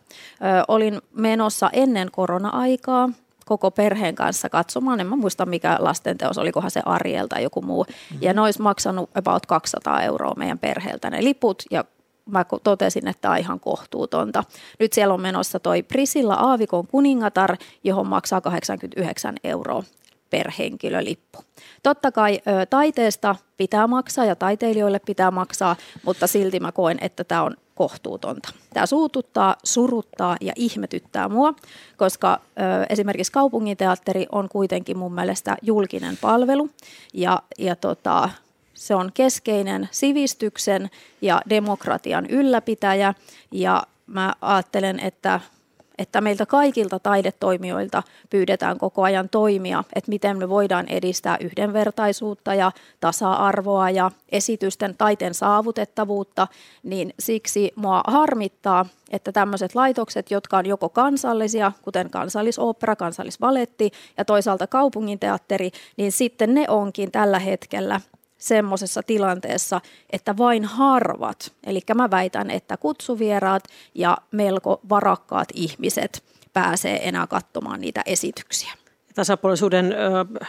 S1: Olin menossa ennen korona-aikaa koko perheen kanssa katsomaan. En mä muista mikä lasten teos, olikohan se Ariel tai joku muu. Ja ne olisi maksanut about 200 euroa meidän perheeltä ne liput ja mä totesin, että tämä ihan kohtuutonta. Nyt siellä on menossa toi Prisilla Aavikon kuningatar, johon maksaa 89 euroa per henkilölippu. Totta kai taiteesta pitää maksaa ja taiteilijoille pitää maksaa, mutta silti mä koen, että tämä on kohtuutonta. Tämä suututtaa, suruttaa ja ihmetyttää mua, koska ö, esimerkiksi kaupunginteatteri on kuitenkin mun mielestä julkinen palvelu ja, ja tota, se on keskeinen sivistyksen ja demokratian ylläpitäjä. Ja mä ajattelen, että että meiltä kaikilta taidetoimijoilta pyydetään koko ajan toimia, että miten me voidaan edistää yhdenvertaisuutta ja tasa-arvoa ja esitysten taiteen saavutettavuutta, niin siksi mua harmittaa, että tämmöiset laitokset, jotka on joko kansallisia, kuten kansallisopera, kansallisvaletti ja toisaalta kaupunginteatteri, niin sitten ne onkin tällä hetkellä semmoisessa tilanteessa, että vain harvat, eli mä väitän, että kutsuvieraat ja melko varakkaat ihmiset pääsee enää katsomaan niitä esityksiä.
S2: Tasapuolisuuden ö,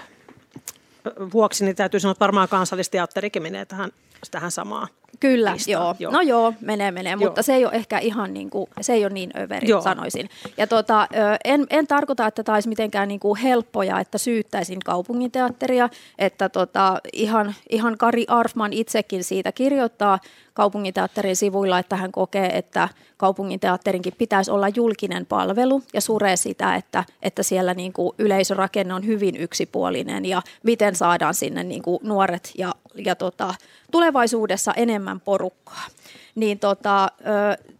S2: vuoksi niin täytyy sanoa, että varmaan kansallisteatterikin menee tähän, tähän samaan.
S1: Kyllä, joo. joo. No joo, menee, menee, joo. mutta se ei ole ehkä ihan niin kuin, se ei ole niin överi, joo. sanoisin. Ja tota, en, en tarkoita, että tämä olisi mitenkään niin kuin helppoja, että syyttäisin kaupunginteatteria, että tota, ihan, ihan Kari Arfman itsekin siitä kirjoittaa kaupunginteatterin sivuilla, että hän kokee, että kaupunginteatterinkin pitäisi olla julkinen palvelu ja suree sitä, että, että siellä niin kuin yleisörakenne on hyvin yksipuolinen ja miten saadaan sinne niin kuin nuoret ja, ja tota, tulevaisuudessa enemmän porukkaa. Niin tota,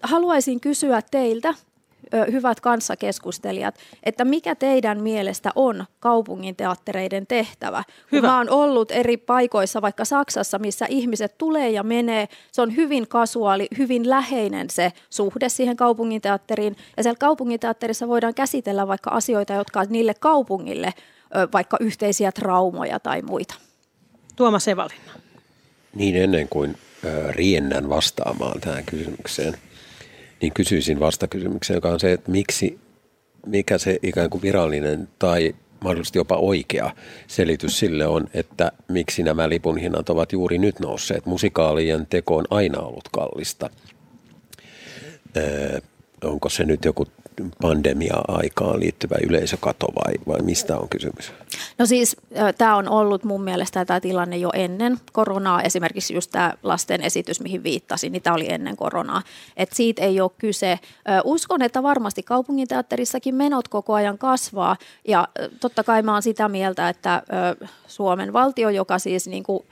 S1: haluaisin kysyä teiltä, hyvät kanssakeskustelijat, että mikä teidän mielestä on kaupungin teattereiden tehtävä? Hyvä. Kun mä oon ollut eri paikoissa, vaikka Saksassa, missä ihmiset tulee ja menee, se on hyvin kasuaali, hyvin läheinen se suhde siihen kaupunginteatteriin. Ja siellä kaupunginteatterissa voidaan käsitellä vaikka asioita, jotka on niille kaupungille vaikka yhteisiä traumoja tai muita.
S2: Tuomas Evalina.
S4: Niin ennen kuin riennän vastaamaan tähän kysymykseen, niin kysyisin vastakysymykseen, joka on se, että miksi, mikä se ikään kuin virallinen tai mahdollisesti jopa oikea selitys sille on, että miksi nämä lipun hinnat ovat juuri nyt nousseet. Musikaalien teko on aina ollut kallista. Öö, onko se nyt joku pandemia-aikaan liittyvä yleisökato vai, vai mistä on kysymys?
S1: No siis tämä on ollut mun mielestä tämä tilanne jo ennen koronaa. Esimerkiksi just tämä lasten esitys, mihin viittasin, niin tämä oli ennen koronaa. Et siitä ei ole kyse. Uskon, että varmasti kaupunginteatterissakin menot koko ajan kasvaa ja totta kai mä oon sitä mieltä, että Suomen valtio, joka siis niin kuin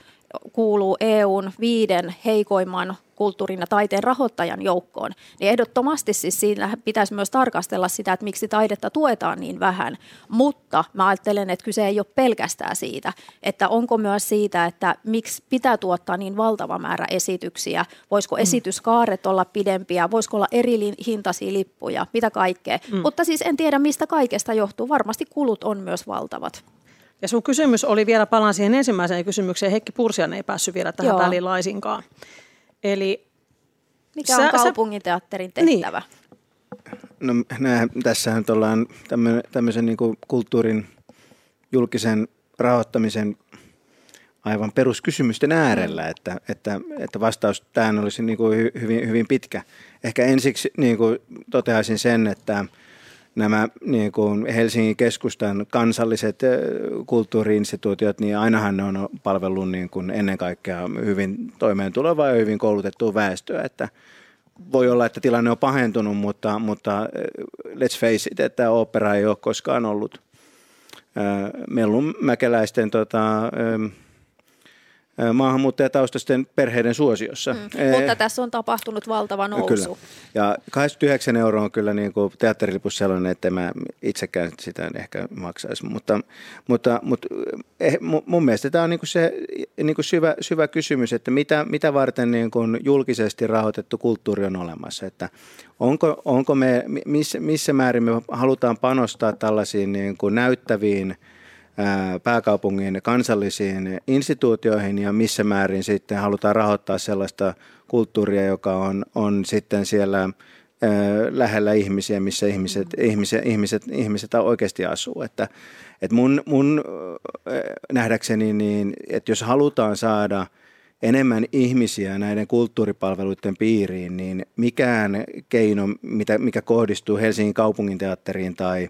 S1: kuuluu EUn viiden heikoimman kulttuurin ja taiteen rahoittajan joukkoon, niin ehdottomasti siis siinä pitäisi myös tarkastella sitä, että miksi taidetta tuetaan niin vähän. Mutta mä ajattelen, että kyse ei ole pelkästään siitä, että onko myös siitä, että miksi pitää tuottaa niin valtava määrä esityksiä, voisiko mm. esityskaaret olla pidempiä, voisiko olla eri hintaisia lippuja, mitä kaikkea. Mm. Mutta siis en tiedä, mistä kaikesta johtuu. Varmasti kulut on myös valtavat.
S2: Ja sun kysymys oli vielä, palaan siihen ensimmäiseen kysymykseen, Heikki Pursian ei päässyt vielä tähän Joo. väliin laisinkaan. Eli
S1: mikä sä, on kaupunginteatterin tehtävä?
S3: Niin. No nää, tässähän ollaan tämmöisen, tämmöisen niin kulttuurin julkisen rahoittamisen aivan peruskysymysten äärellä, mm. että, että, että vastaus tähän olisi niin kuin hyvin, hyvin pitkä. Ehkä ensiksi niin kuin toteaisin sen, että nämä niin kuin Helsingin keskustan kansalliset kulttuuriinstituutiot, niin ainahan ne on palvellut niin kuin ennen kaikkea hyvin toimeentulevaa ja hyvin koulutettua väestöä, että voi olla, että tilanne on pahentunut, mutta, mutta let's face it, että opera ei ole koskaan ollut. Mellun mäkeläisten tota, maahanmuuttajataustaisten perheiden suosiossa. Mm,
S1: mutta tässä on tapahtunut valtava nousu.
S3: Kyllä. Ja 29 euroa on kyllä niin kuin teatterilipus sellainen, että mä itsekään sitä ehkä maksaisi. Mutta, mutta, mutta eh, mun mielestä tämä on niin kuin se niin kuin syvä, syvä kysymys, että mitä, mitä varten niin kuin julkisesti rahoitettu kulttuuri on olemassa. Että onko, onko me, missä, missä määrin me halutaan panostaa tällaisiin niin kuin näyttäviin – pääkaupungin kansallisiin instituutioihin ja missä määrin sitten halutaan rahoittaa sellaista kulttuuria, joka on, on sitten siellä lähellä ihmisiä, missä ihmiset, mm. ihmiset, ihmiset, ihmiset oikeasti asuu. Että, että mun, mun nähdäkseni, niin, että jos halutaan saada enemmän ihmisiä näiden kulttuuripalveluiden piiriin, niin mikään keino, mitä, mikä kohdistuu Helsingin kaupunginteatteriin tai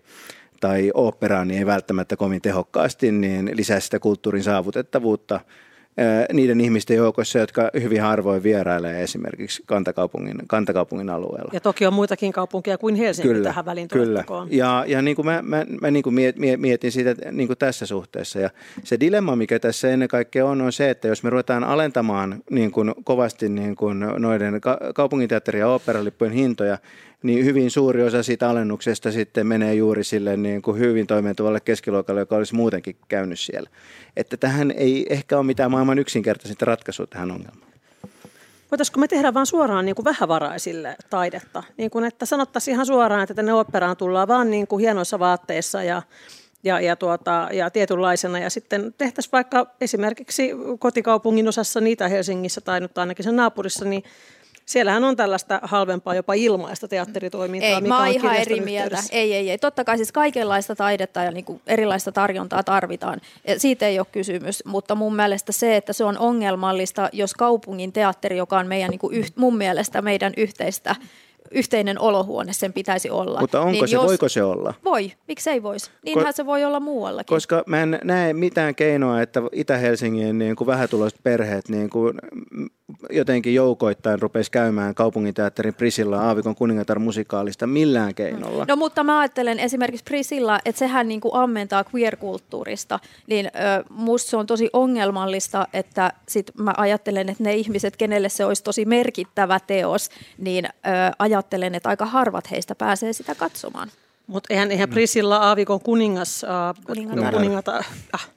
S3: tai oopperaan, niin ei välttämättä kovin tehokkaasti niin lisää sitä kulttuurin saavutettavuutta niiden ihmisten joukossa, jotka hyvin harvoin vierailee esimerkiksi kantakaupungin, kantakaupungin alueella.
S2: Ja toki on muitakin kaupunkeja kuin Helsinki kyllä, tähän väliin
S3: Kyllä, ja, ja niin kuin mä, mä, mä niin kuin mietin siitä niin kuin tässä suhteessa. Ja se dilemma, mikä tässä ennen kaikkea on, on se, että jos me ruvetaan alentamaan niin kuin kovasti niin kuin noiden kaupunginteatterin ja oopperalippujen hintoja, niin hyvin suuri osa siitä alennuksesta sitten menee juuri sille niin kuin hyvin toimeentuvalle keskiluokalle, joka olisi muutenkin käynyt siellä. Että tähän ei ehkä ole mitään maailman yksinkertaisinta ratkaisua tähän ongelmaan.
S2: Voitaisiko me tehdä vain suoraan niin kuin vähävaraisille taidetta? Niin kuin, että sanottaisiin ihan suoraan, että tänne operaan tullaan vaan niin kuin hienoissa vaatteissa ja, ja, ja, tuota, ja tietynlaisena. Ja sitten tehtäisiin vaikka esimerkiksi kotikaupungin osassa niitä Helsingissä tai nyt ainakin sen naapurissa, niin Siellähän on tällaista halvempaa, jopa ilmaista teatteritoimintaa,
S1: ei,
S2: mikä
S1: mä
S2: on
S1: ihan eri mieltä. Ei, ei, ei. Totta kai siis kaikenlaista taidetta ja niin kuin erilaista tarjontaa tarvitaan. Siitä ei ole kysymys, mutta mun mielestä se, että se on ongelmallista, jos kaupungin teatteri, joka on meidän, niin kuin yh, mun mielestä meidän yhteistä yhteinen olohuone sen pitäisi olla.
S3: Mutta onko niin se, jos, voiko se olla?
S1: Voi, miksei voisi. Niinhän Ko- se voi olla muuallakin.
S3: Koska mä en näe mitään keinoa, että Itä-Helsingin niin kuin vähätuloiset perheet niin kuin jotenkin joukoittain rupesi käymään kaupunginteatterin Prisilla Aavikon kuningatar musikaalista millään keinolla.
S1: No mutta mä ajattelen esimerkiksi Prisilla, että sehän niin kuin ammentaa queer-kulttuurista, niin ö, musta se on tosi ongelmallista, että sit mä ajattelen, että ne ihmiset, kenelle se olisi tosi merkittävä teos, niin ö, ajattelen, että aika harvat heistä pääsee sitä katsomaan.
S2: Mutta eihän, eihän Prisilla Aavikon kuningas, äh, kuningatar, kuningatar äh,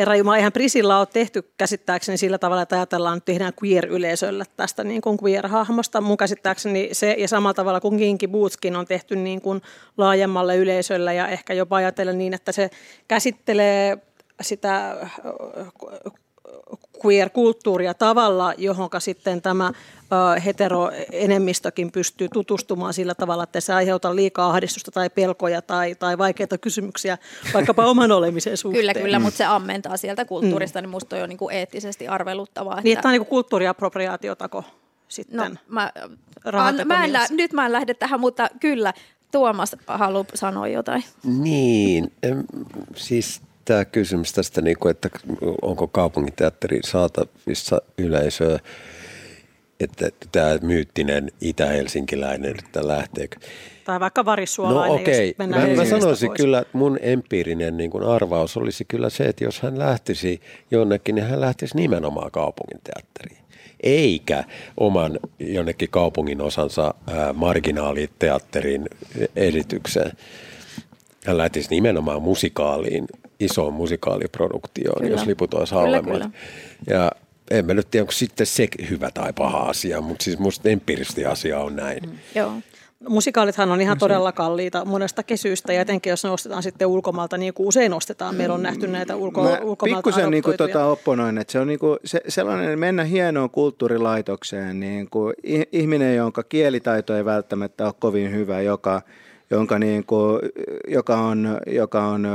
S2: Herra Jumala, eihän Prisilla ole tehty käsittääkseni sillä tavalla, että ajatellaan, että tehdään queer-yleisölle tästä niin kuin queer-hahmosta. Mun käsittääkseni se, ja samalla tavalla kuin Kinky Bootskin on tehty niin kuin laajemmalle yleisölle, ja ehkä jopa ajatellen niin, että se käsittelee sitä queer-kulttuuria tavalla, johon sitten tämä heteroenemmistökin pystyy tutustumaan sillä tavalla, että se aiheuttaa liikaa ahdistusta tai pelkoja tai, tai vaikeita kysymyksiä vaikkapa oman olemisen suhteen.
S1: Kyllä, kyllä, mutta se ammentaa sieltä kulttuurista, mm. niin musta on niin kuin eettisesti arveluttavaa. Että...
S2: Niin, että tämä on niin kulttuuriappropriaatiotako sitten? No,
S1: mä, an, mä en lä- nyt mä en lähde tähän, mutta kyllä, Tuomas haluaa sanoa jotain.
S4: Niin, siis tämä kysymys tästä, niin kuin, että onko kaupunginteatteri saatavissa yleisöä, että tämä myyttinen itä-helsinkiläinen, että lähteekö.
S2: Tai vaikka varissuolainen,
S4: no, okei. Okay. Mä, mä sanoisin pois. kyllä, että mun empiirinen niin kuin arvaus olisi kyllä se, että jos hän lähtisi jonnekin, niin hän lähtisi nimenomaan kaupunginteatteriin. eikä oman jonnekin kaupungin osansa ää, marginaaliteatterin esitykseen. Hän lähtisi nimenomaan musikaaliin, isoon musikaaliproduktioon, kyllä. jos liput olisi halvemmat. Ja en mä nyt tiedä, onko sitten se hyvä tai paha asia, mutta siis musta empiiristi asia on näin. Mm.
S2: Joo. Musikaalithan on ihan todella kalliita monesta kesyystä, ja etenkin jos ne ostetaan sitten ulkomailta, niin kuin usein ostetaan. Meillä on nähty näitä ulko- Mä ulkomailta
S3: Pikkusen niin kuin tota opponoin, että se on niin kuin se, sellainen mennä hienoon kulttuurilaitokseen, niin kuin ihminen, jonka kielitaito ei välttämättä ole kovin hyvä, joka – jonka niin kuin, joka, on, joka on,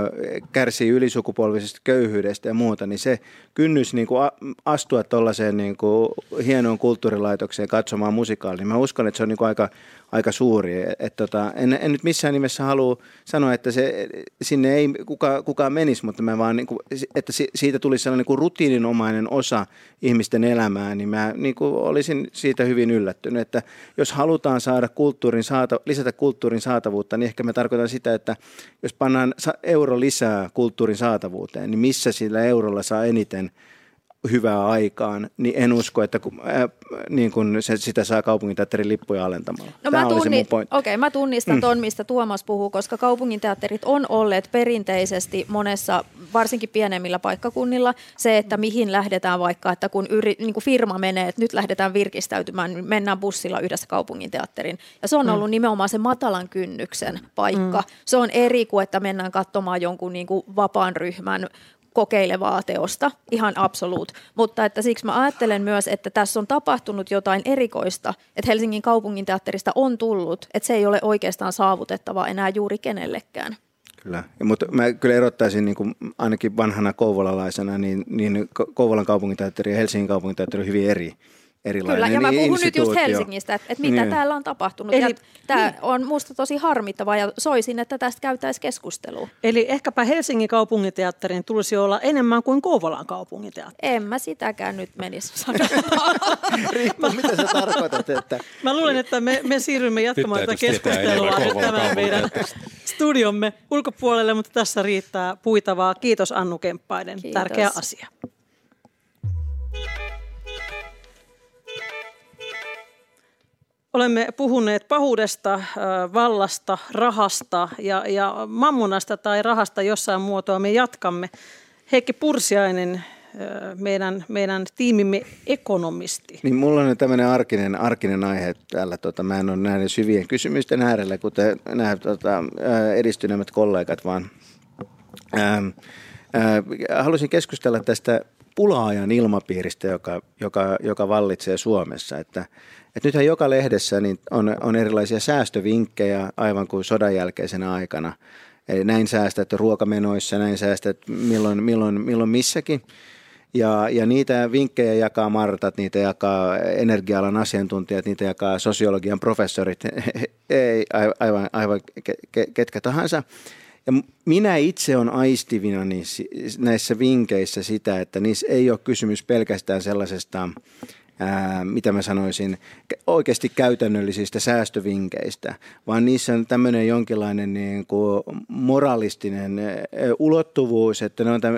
S3: kärsii ylisukupolvisesta köyhyydestä ja muuta, niin se kynnys niin kuin astua tuollaiseen niin hienoon kulttuurilaitokseen katsomaan musikaalia, niin mä uskon, että se on niin kuin aika aika suuri. Et tota, en, en nyt missään nimessä halua sanoa, että se, sinne ei kuka, kukaan menisi, mutta mä vaan, niin kuin, että siitä tulisi sellainen niin kuin rutiininomainen osa ihmisten elämää, niin mä niin kuin olisin siitä hyvin yllättynyt, että jos halutaan saada kulttuurin saata, lisätä kulttuurin saatavuutta, niin ehkä me tarkoitan sitä, että jos pannaan euro lisää kulttuurin saatavuuteen, niin missä sillä eurolla saa eniten – hyvää aikaan, niin en usko, että kun, äh, niin kun se, sitä saa kaupunginteatterin lippuja alentamalla.
S1: No mä, tunni, okay, mä tunnistan mm. ton, mistä Tuomas puhuu, koska kaupunginteatterit on olleet perinteisesti monessa, varsinkin pienemmillä paikkakunnilla, se, että mihin lähdetään vaikka, että kun yri, niin kun firma menee, että nyt lähdetään virkistäytymään, niin mennään bussilla yhdessä kaupunginteatterin. Ja se on mm. ollut nimenomaan se matalan kynnyksen paikka. Mm. Se on eri kuin, että mennään katsomaan jonkun niin kuin vapaan ryhmän kokeilevaa teosta, ihan absoluut. Mutta että siksi mä ajattelen myös, että tässä on tapahtunut jotain erikoista, että Helsingin kaupunginteatterista on tullut, että se ei ole oikeastaan saavutettava enää juuri kenellekään.
S3: Kyllä, mutta mä kyllä erottaisin niin kuin ainakin vanhana kouvolalaisena, niin, niin Kouvolan kaupunginteatteri ja Helsingin kaupunginteatteri on hyvin eri erilainen
S1: Kyllä, ja mä puhun nyt just Helsingistä, että, että mitä niin. täällä on tapahtunut. Eli, ja tämä niin. on musta tosi harmittavaa ja soisin, että tästä käytäisiin keskustelua.
S2: Eli ehkäpä Helsingin kaupunginteatterin tulisi olla enemmän kuin Kouvolan kaupunginteatteri.
S1: En mä sitäkään nyt menisi sanomaan.
S3: Riippuu, mitä sä tarkoitat. Että...
S2: Mä luulen, että me, me siirrymme jatkamaan tätä keskustelua tämän meidän studiomme ulkopuolelle, mutta tässä riittää puitavaa. Kiitos Annu Kemppainen, Kiitos. tärkeä asia. Olemme puhuneet pahuudesta, vallasta, rahasta ja, ja mammonasta tai rahasta jossain muotoa. Me jatkamme. Heikki Pursiainen, meidän, meidän tiimimme ekonomisti.
S3: Niin mulla on tämmöinen arkinen, arkinen aihe täällä. Tota, mä en ole näiden syvien kysymysten äärellä, kuten nämä tota, edistyneemmät kollegat, vaan ähm, äh, haluaisin keskustella tästä pulaajan ilmapiiristä, joka, joka, joka vallitsee Suomessa. Että, että nythän joka lehdessä niin on, on erilaisia säästövinkkejä aivan kuin sodan jälkeisenä aikana. Eli näin säästät ruokamenoissa, näin säästät milloin, milloin, milloin missäkin. Ja, ja niitä vinkkejä jakaa Martat, niitä jakaa energia-alan asiantuntijat, niitä jakaa sosiologian professorit, ei aivan, aivan ketkä tahansa. Ja minä itse olen aistivina näissä vinkeissä sitä, että niissä ei ole kysymys pelkästään sellaisesta ää, mitä mä sanoisin, oikeasti käytännöllisistä säästövinkeistä, vaan niissä on tämmöinen jonkinlainen niin kuin moralistinen ulottuvuus, että ne, on täm,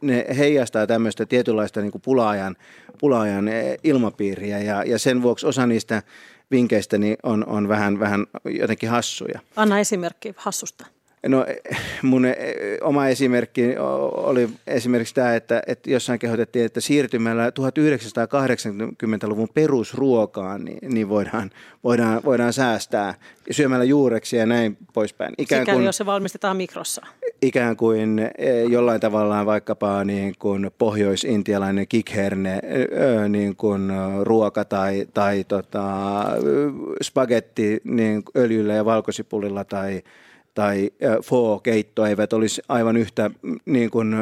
S3: ne heijastaa tämmöistä tietynlaista niin kuin pulaajan, pulaajan ilmapiiriä ja, ja sen vuoksi osa niistä vinkkeistä niin on, on vähän, vähän jotenkin hassuja.
S2: Anna esimerkki hassusta.
S3: No mun e, oma esimerkki oli esimerkiksi tämä, että, että jossain kehotettiin, että siirtymällä 1980-luvun perusruokaan, niin, niin voidaan, voidaan, voidaan säästää syömällä juureksi ja näin poispäin.
S2: Ikään Sikäli, kuin, jos se valmistetaan mikrossa.
S3: Ikään kuin e, jollain tavalla vaikkapa niin kuin pohjois-intialainen kikherne niin kuin ruoka tai, tai tota, spagetti niin öljyllä ja valkosipulilla tai tai foo-keitto eivät olisi aivan yhtä niin kuin,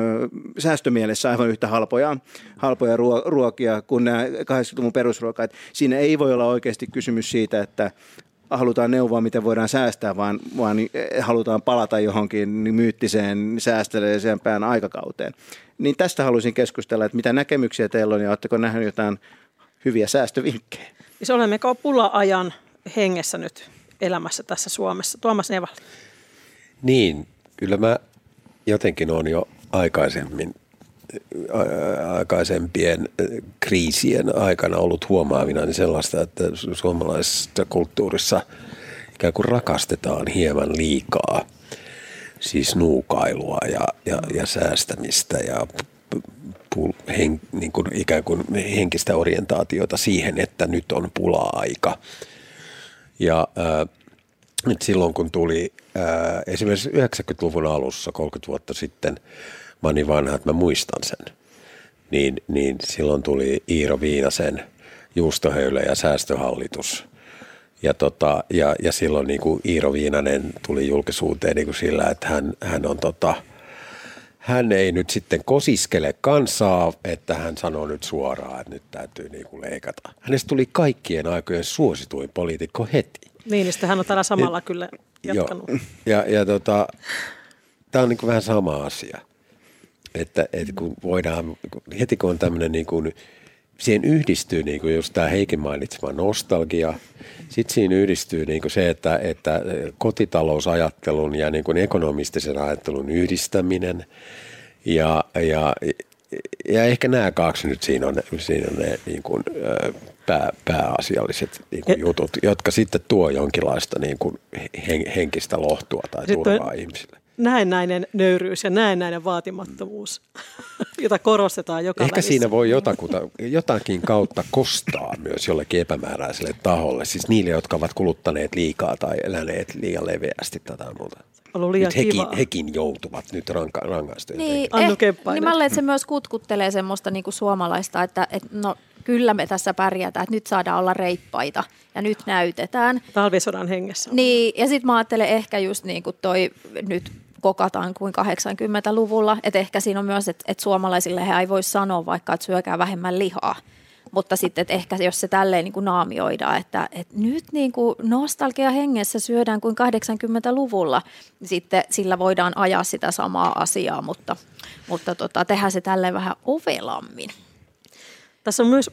S3: säästömielessä aivan yhtä halpoja, halpoja ruokia kuin nämä 80-luvun perusruokat. Siinä ei voi olla oikeasti kysymys siitä, että halutaan neuvoa, miten voidaan säästää, vaan, vaan halutaan palata johonkin myyttiseen säästeleeseen aikakauteen. Niin tästä haluaisin keskustella, että mitä näkemyksiä teillä on ja oletteko nähneet jotain hyviä säästövinkkejä?
S2: Siis olemmeko pula-ajan hengessä nyt elämässä tässä Suomessa? Tuomas Nevalli.
S4: Niin, kyllä mä jotenkin olen jo aikaisemmin aikaisempien kriisien aikana ollut huomaavina, niin sellaista, että suomalaisessa kulttuurissa ikään kuin rakastetaan hieman liikaa siis nuukailua ja, ja, ja säästämistä ja hen, niin kuin ikään kuin henkistä orientaatiota siihen, että nyt on pula-aika. Ja äh, nyt silloin kun tuli äh, esimerkiksi 90-luvun alussa, 30 vuotta sitten, mä niin vanha, että mä muistan sen, niin, niin silloin tuli Iiro Viinasen juustohöylä ja säästöhallitus. Ja, tota, ja, ja silloin niin kuin Iiro Viinanen tuli julkisuuteen niin kuin sillä, että hän, hän on tota, hän ei nyt sitten kosiskele kansaa, että hän sanoo nyt suoraan, että nyt täytyy niin kuin leikata. Hänestä tuli kaikkien aikojen suosituin poliitikko heti.
S2: Niin, niin hän on täällä samalla Et, kyllä jatkanut.
S4: Jo. Ja, ja tota, tämä on niin kuin vähän sama asia. Että, että kun voidaan, heti kun on tämmöinen niin kuin, siihen yhdistyy niin kuin just tämä Heikin mainitsema nostalgia. Sitten siinä yhdistyy niin kuin se, että, että kotitalousajattelun ja niin kuin ekonomistisen ajattelun yhdistäminen. Ja, ja, ja ehkä nämä kaksi nyt siinä on, siinä on ne niin kuin, pää, pääasialliset niin kuin jutut, jotka sitten tuo jonkinlaista niin kuin henkistä lohtua tai turvaa ihmisille
S2: näennäinen nöyryys ja näennäinen vaatimattomuus, jota korostetaan joka
S4: Ehkä
S2: välissä.
S4: siinä voi jotakuta, jotakin kautta kostaa myös jollekin epämääräiselle taholle, siis niille, jotka ovat kuluttaneet liikaa tai eläneet liian leveästi tätä muuta.
S2: Ollut liian
S4: nyt hekin, hekin joutuvat nyt ranka, rangaistuja.
S1: Niin, eh, niin mä että se myös kutkuttelee semmoista niinku suomalaista, että et, no, kyllä me tässä pärjätään, että nyt saadaan olla reippaita ja nyt näytetään.
S2: Talvisodan hengessä.
S1: Niin, ja sitten mä ajattelen ehkä just niin kuin toi nyt kokataan kuin 80-luvulla. Että ehkä siinä on myös, että, että suomalaisille he ei voi sanoa vaikka, että syökää vähemmän lihaa. Mutta sitten, että ehkä jos se tälleen niin kuin naamioidaan, että, että nyt niin kuin nostalgia hengessä syödään kuin 80-luvulla, niin sitten sillä voidaan ajaa sitä samaa asiaa, mutta, mutta tota, tehdään se tälleen vähän ovelammin.
S2: Tässä on myös,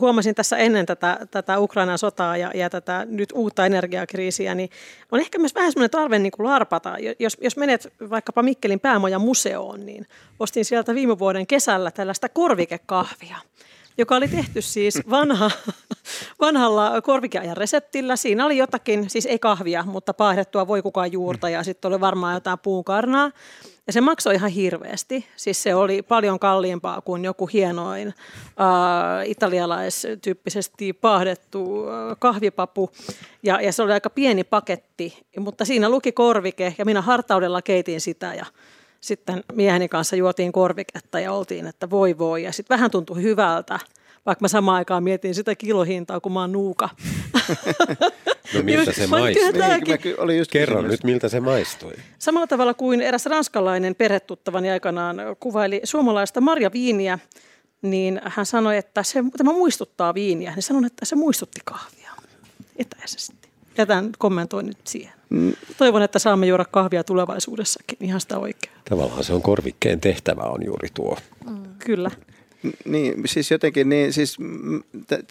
S2: huomasin tässä ennen tätä, tätä Ukrainan sotaa ja, ja tätä nyt uutta energiakriisiä, niin on ehkä myös vähän semmoinen tarve niin kuin larpata. Jos, jos menet vaikkapa Mikkelin päämoja museoon, niin ostin sieltä viime vuoden kesällä tällaista korvikekahvia joka oli tehty siis vanha, vanhalla korvikeajan reseptillä. Siinä oli jotakin, siis ei kahvia, mutta paahdettua voi kukaan juurta ja sitten oli varmaan jotain puukarnaa. Ja se maksoi ihan hirveästi. Siis se oli paljon kalliimpaa kuin joku hienoin äh, italialaistyyppisesti paahdettu äh, kahvipapu. Ja, ja se oli aika pieni paketti, mutta siinä luki korvike ja minä hartaudella keitin sitä ja sitten mieheni kanssa juotiin korviketta ja oltiin, että voi voi. Ja sitten vähän tuntui hyvältä, vaikka mä samaan aikaan mietin sitä kilohintaa, kun mä oon nuuka.
S4: No miltä se maistui? Niin, oli just Kerro kysymys. nyt, miltä se maistui.
S2: Samalla tavalla kuin eräs ranskalainen perhetuttavani aikanaan kuvaili suomalaista marjaviiniä, niin hän sanoi, että se, tämä muistuttaa viiniä. Hän sanoi, että se muistutti kahvia etäisesti. Jätän kommentoin nyt siihen. Mm. Toivon, että saamme juoda kahvia tulevaisuudessakin ihan sitä oikein.
S4: Tavallaan se on korvikkeen tehtävä on juuri tuo.
S2: Mm. Kyllä.
S3: Niin, siis jotenkin niin, siis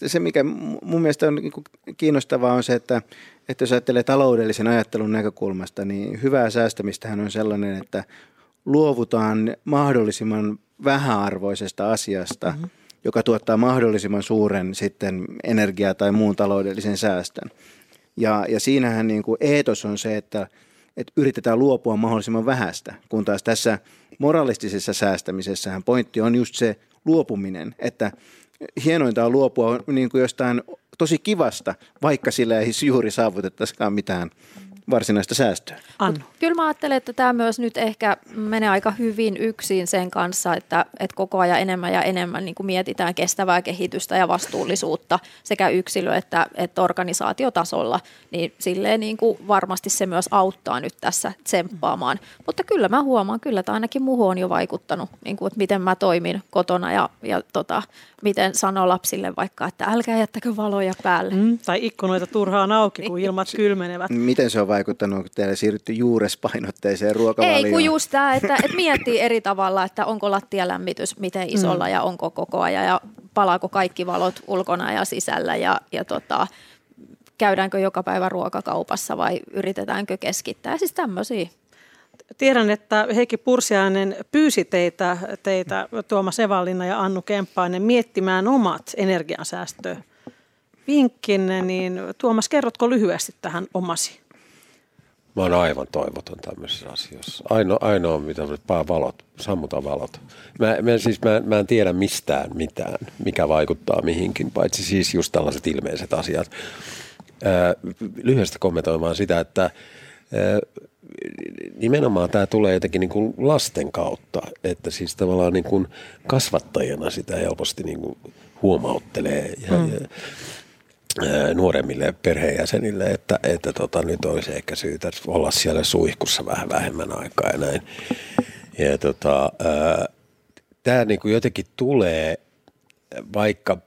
S3: se mikä mun mielestä on niin kiinnostavaa on se, että, että jos ajattelee taloudellisen ajattelun näkökulmasta, niin hyvää säästämistähän on sellainen, että luovutaan mahdollisimman vähäarvoisesta asiasta, mm-hmm. joka tuottaa mahdollisimman suuren sitten energiaa tai muun taloudellisen säästön. Ja, ja siinähän niin kuin eetos on se, että, että yritetään luopua mahdollisimman vähästä, kun taas tässä moralistisessa säästämisessähän pointti on just se luopuminen, että hienointa on luopua niin kuin jostain tosi kivasta, vaikka sillä ei juuri saavutettaisikaan mitään varsinaista säästöä.
S1: Annu. Kyllä mä ajattelen, että tämä myös nyt ehkä menee aika hyvin yksin sen kanssa, että, että koko ajan enemmän ja enemmän niin kuin mietitään kestävää kehitystä ja vastuullisuutta sekä yksilö- että, että organisaatiotasolla, niin silleen niin kuin varmasti se myös auttaa nyt tässä tsemppaamaan. Mutta kyllä mä huomaan, kyllä tämä ainakin muuhun on jo vaikuttanut, niin kuin, että miten mä toimin kotona ja, ja tota, miten sanoo lapsille vaikka, että älkää jättäkö valoja päälle. Mm,
S2: tai ikkunoita turhaan auki, kun niin. ilmat kylmenevät.
S3: Miten se on vaikuttanut, kun teillä siirrytty juurespainotteiseen ruokavalioon?
S1: Ei, kun just tämä, että, että miettii eri tavalla, että onko lattialämmitys miten isolla mm. ja onko koko ajan ja palaako kaikki valot ulkona ja sisällä ja, ja tota, käydäänkö joka päivä ruokakaupassa vai yritetäänkö keskittää. Siis tämmöisiä
S2: Tiedän, että Heikki Pursiainen pyysi teitä, teitä Tuomas Evallinna ja Annu Kemppainen miettimään omat energiansäästövinkkinne, niin Tuomas, kerrotko lyhyesti tähän omasi?
S4: Mä oon aivan toivoton tämmöisissä asioissa. Ainoa, ainoa mitä pää valot, sammuta valot. Mä, mä, siis mä, mä en tiedä mistään mitään, mikä vaikuttaa mihinkin, paitsi siis just tällaiset ilmeiset asiat. Ää, lyhyesti kommentoimaan sitä, että ää, nimenomaan tämä tulee jotenkin niin kuin lasten kautta, että siis tavallaan niin kuin kasvattajana sitä helposti niin kuin huomauttelee ja, mm. ja nuoremmille perheenjäsenille, että, että tota, nyt olisi ehkä syytä olla siellä suihkussa vähän vähemmän aikaa ja näin. Ja tota, tämä niin kuin jotenkin tulee, vaikka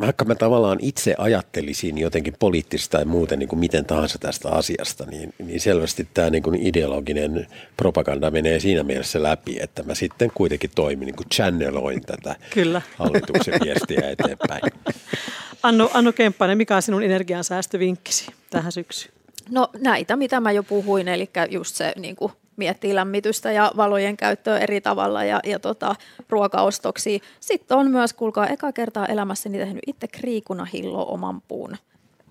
S4: vaikka mä tavallaan itse ajattelisin jotenkin poliittista tai muuten niin kuin miten tahansa tästä asiasta, niin, niin selvästi tämä niin kuin ideologinen propaganda menee siinä mielessä läpi, että mä sitten kuitenkin toimin, niin kuin channeloin tätä Kyllä. hallituksen viestiä eteenpäin.
S2: Annu, Annu Kemppainen, mikä on sinun energiansäästövinkkisi tähän syksyyn?
S1: No näitä, mitä mä jo puhuin, eli just se niin kuin miettii lämmitystä ja valojen käyttöä eri tavalla ja, ja tota, ruokaostoksia. Sitten on myös, kuulkaa, eka kertaa elämässäni tehnyt itse kriikunahillo oman puun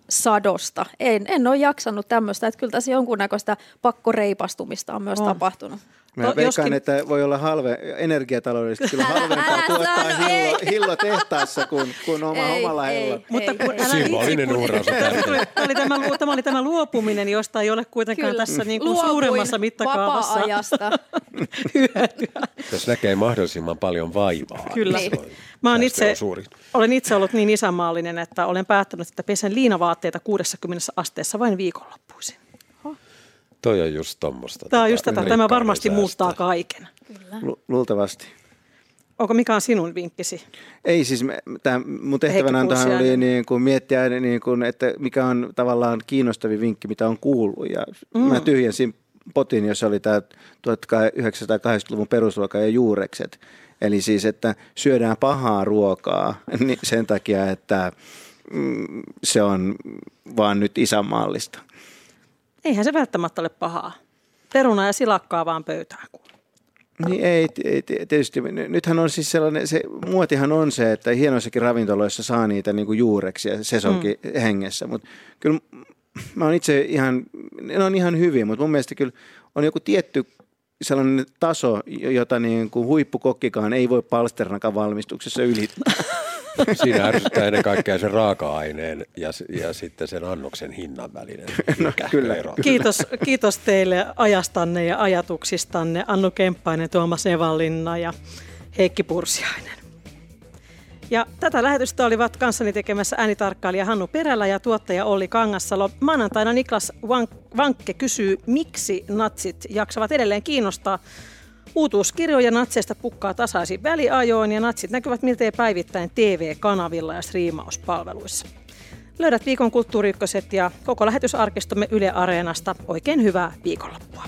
S1: sadosta. En, en ole jaksanut tämmöistä, että kyllä tässä jonkunnäköistä pakkoreipastumista on myös on. tapahtunut.
S3: Mä no, veikkaan, joskin... että voi olla halve, energiataloudellisesti kyllä halvempaa tuottaa hillo, hillo tehtaassa kuin, kuin oma, ei, omalla hillo.
S4: Mutta kun älä Symbolinen uhraus
S2: tämä, oli tämä, tämä oli tämä luopuminen, josta ei ole kuitenkaan kyllä. tässä niin kuin suuremmassa mittakaavassa.
S4: Jos näkee mahdollisimman paljon vaivaa.
S2: Kyllä. Niin. Mä olen itse, olen itse ollut niin isänmaallinen, että olen päättänyt, että pesen liinavaatteita 60 asteessa vain viikonloppuisin.
S4: Toi on just tuommoista.
S2: Tämä on just tätä. Tämä varmasti muuttaa kaiken.
S3: Kyllä. Lu- luultavasti.
S2: Onko mikä on sinun vinkkisi?
S3: Ei siis, tämä mun tehtävänantohan oli niin kuin miettiä, niin kuin, että mikä on tavallaan kiinnostavin vinkki, mitä on kuullut. Ja mm. Mä tyhjensin potin, jossa oli tämä 1980-luvun perusruoka ja juurekset. Eli siis, että syödään pahaa ruokaa niin sen takia, että mm, se on vaan nyt isänmaallista.
S2: Eihän se välttämättä ole pahaa. Peruna ja silakkaa vaan pöytään.
S3: Niin ei, ei, tietysti. Nythän on siis sellainen, se muotihan on se, että hienoissakin ravintoloissa saa niitä niin kuin juureksia sesonkin mm. hengessä, mutta kyllä mä oon itse ihan, ne on ihan hyviä, mutta mun mielestä kyllä on joku tietty sellainen taso, jota niin kuin huippukokkikaan ei voi palsternakan valmistuksessa ylittää.
S4: Siinä ärsyttää ennen kaikkea sen raaka-aineen ja, ja sitten sen annoksen hinnan välinen no, kyllä, ero.
S2: Kiitos, kiitos teille ajastanne ja ajatuksistanne Annu Kemppainen, Tuomas Evallinna ja Heikki Pursiainen. Ja tätä lähetystä olivat kanssani tekemässä äänitarkkailija Hannu Perälä ja tuottaja Olli Kangassalo. Maanantaina Niklas Vankke kysyy, miksi natsit jaksavat edelleen kiinnostaa. Uutuuskirjoja natseista pukkaa tasaisin väliajoin ja natsit näkyvät miltei päivittäin TV-kanavilla ja striimauspalveluissa. Löydät viikon kulttuuriykköset ja koko lähetysarkistomme Yle Areenasta. Oikein hyvää viikonloppua.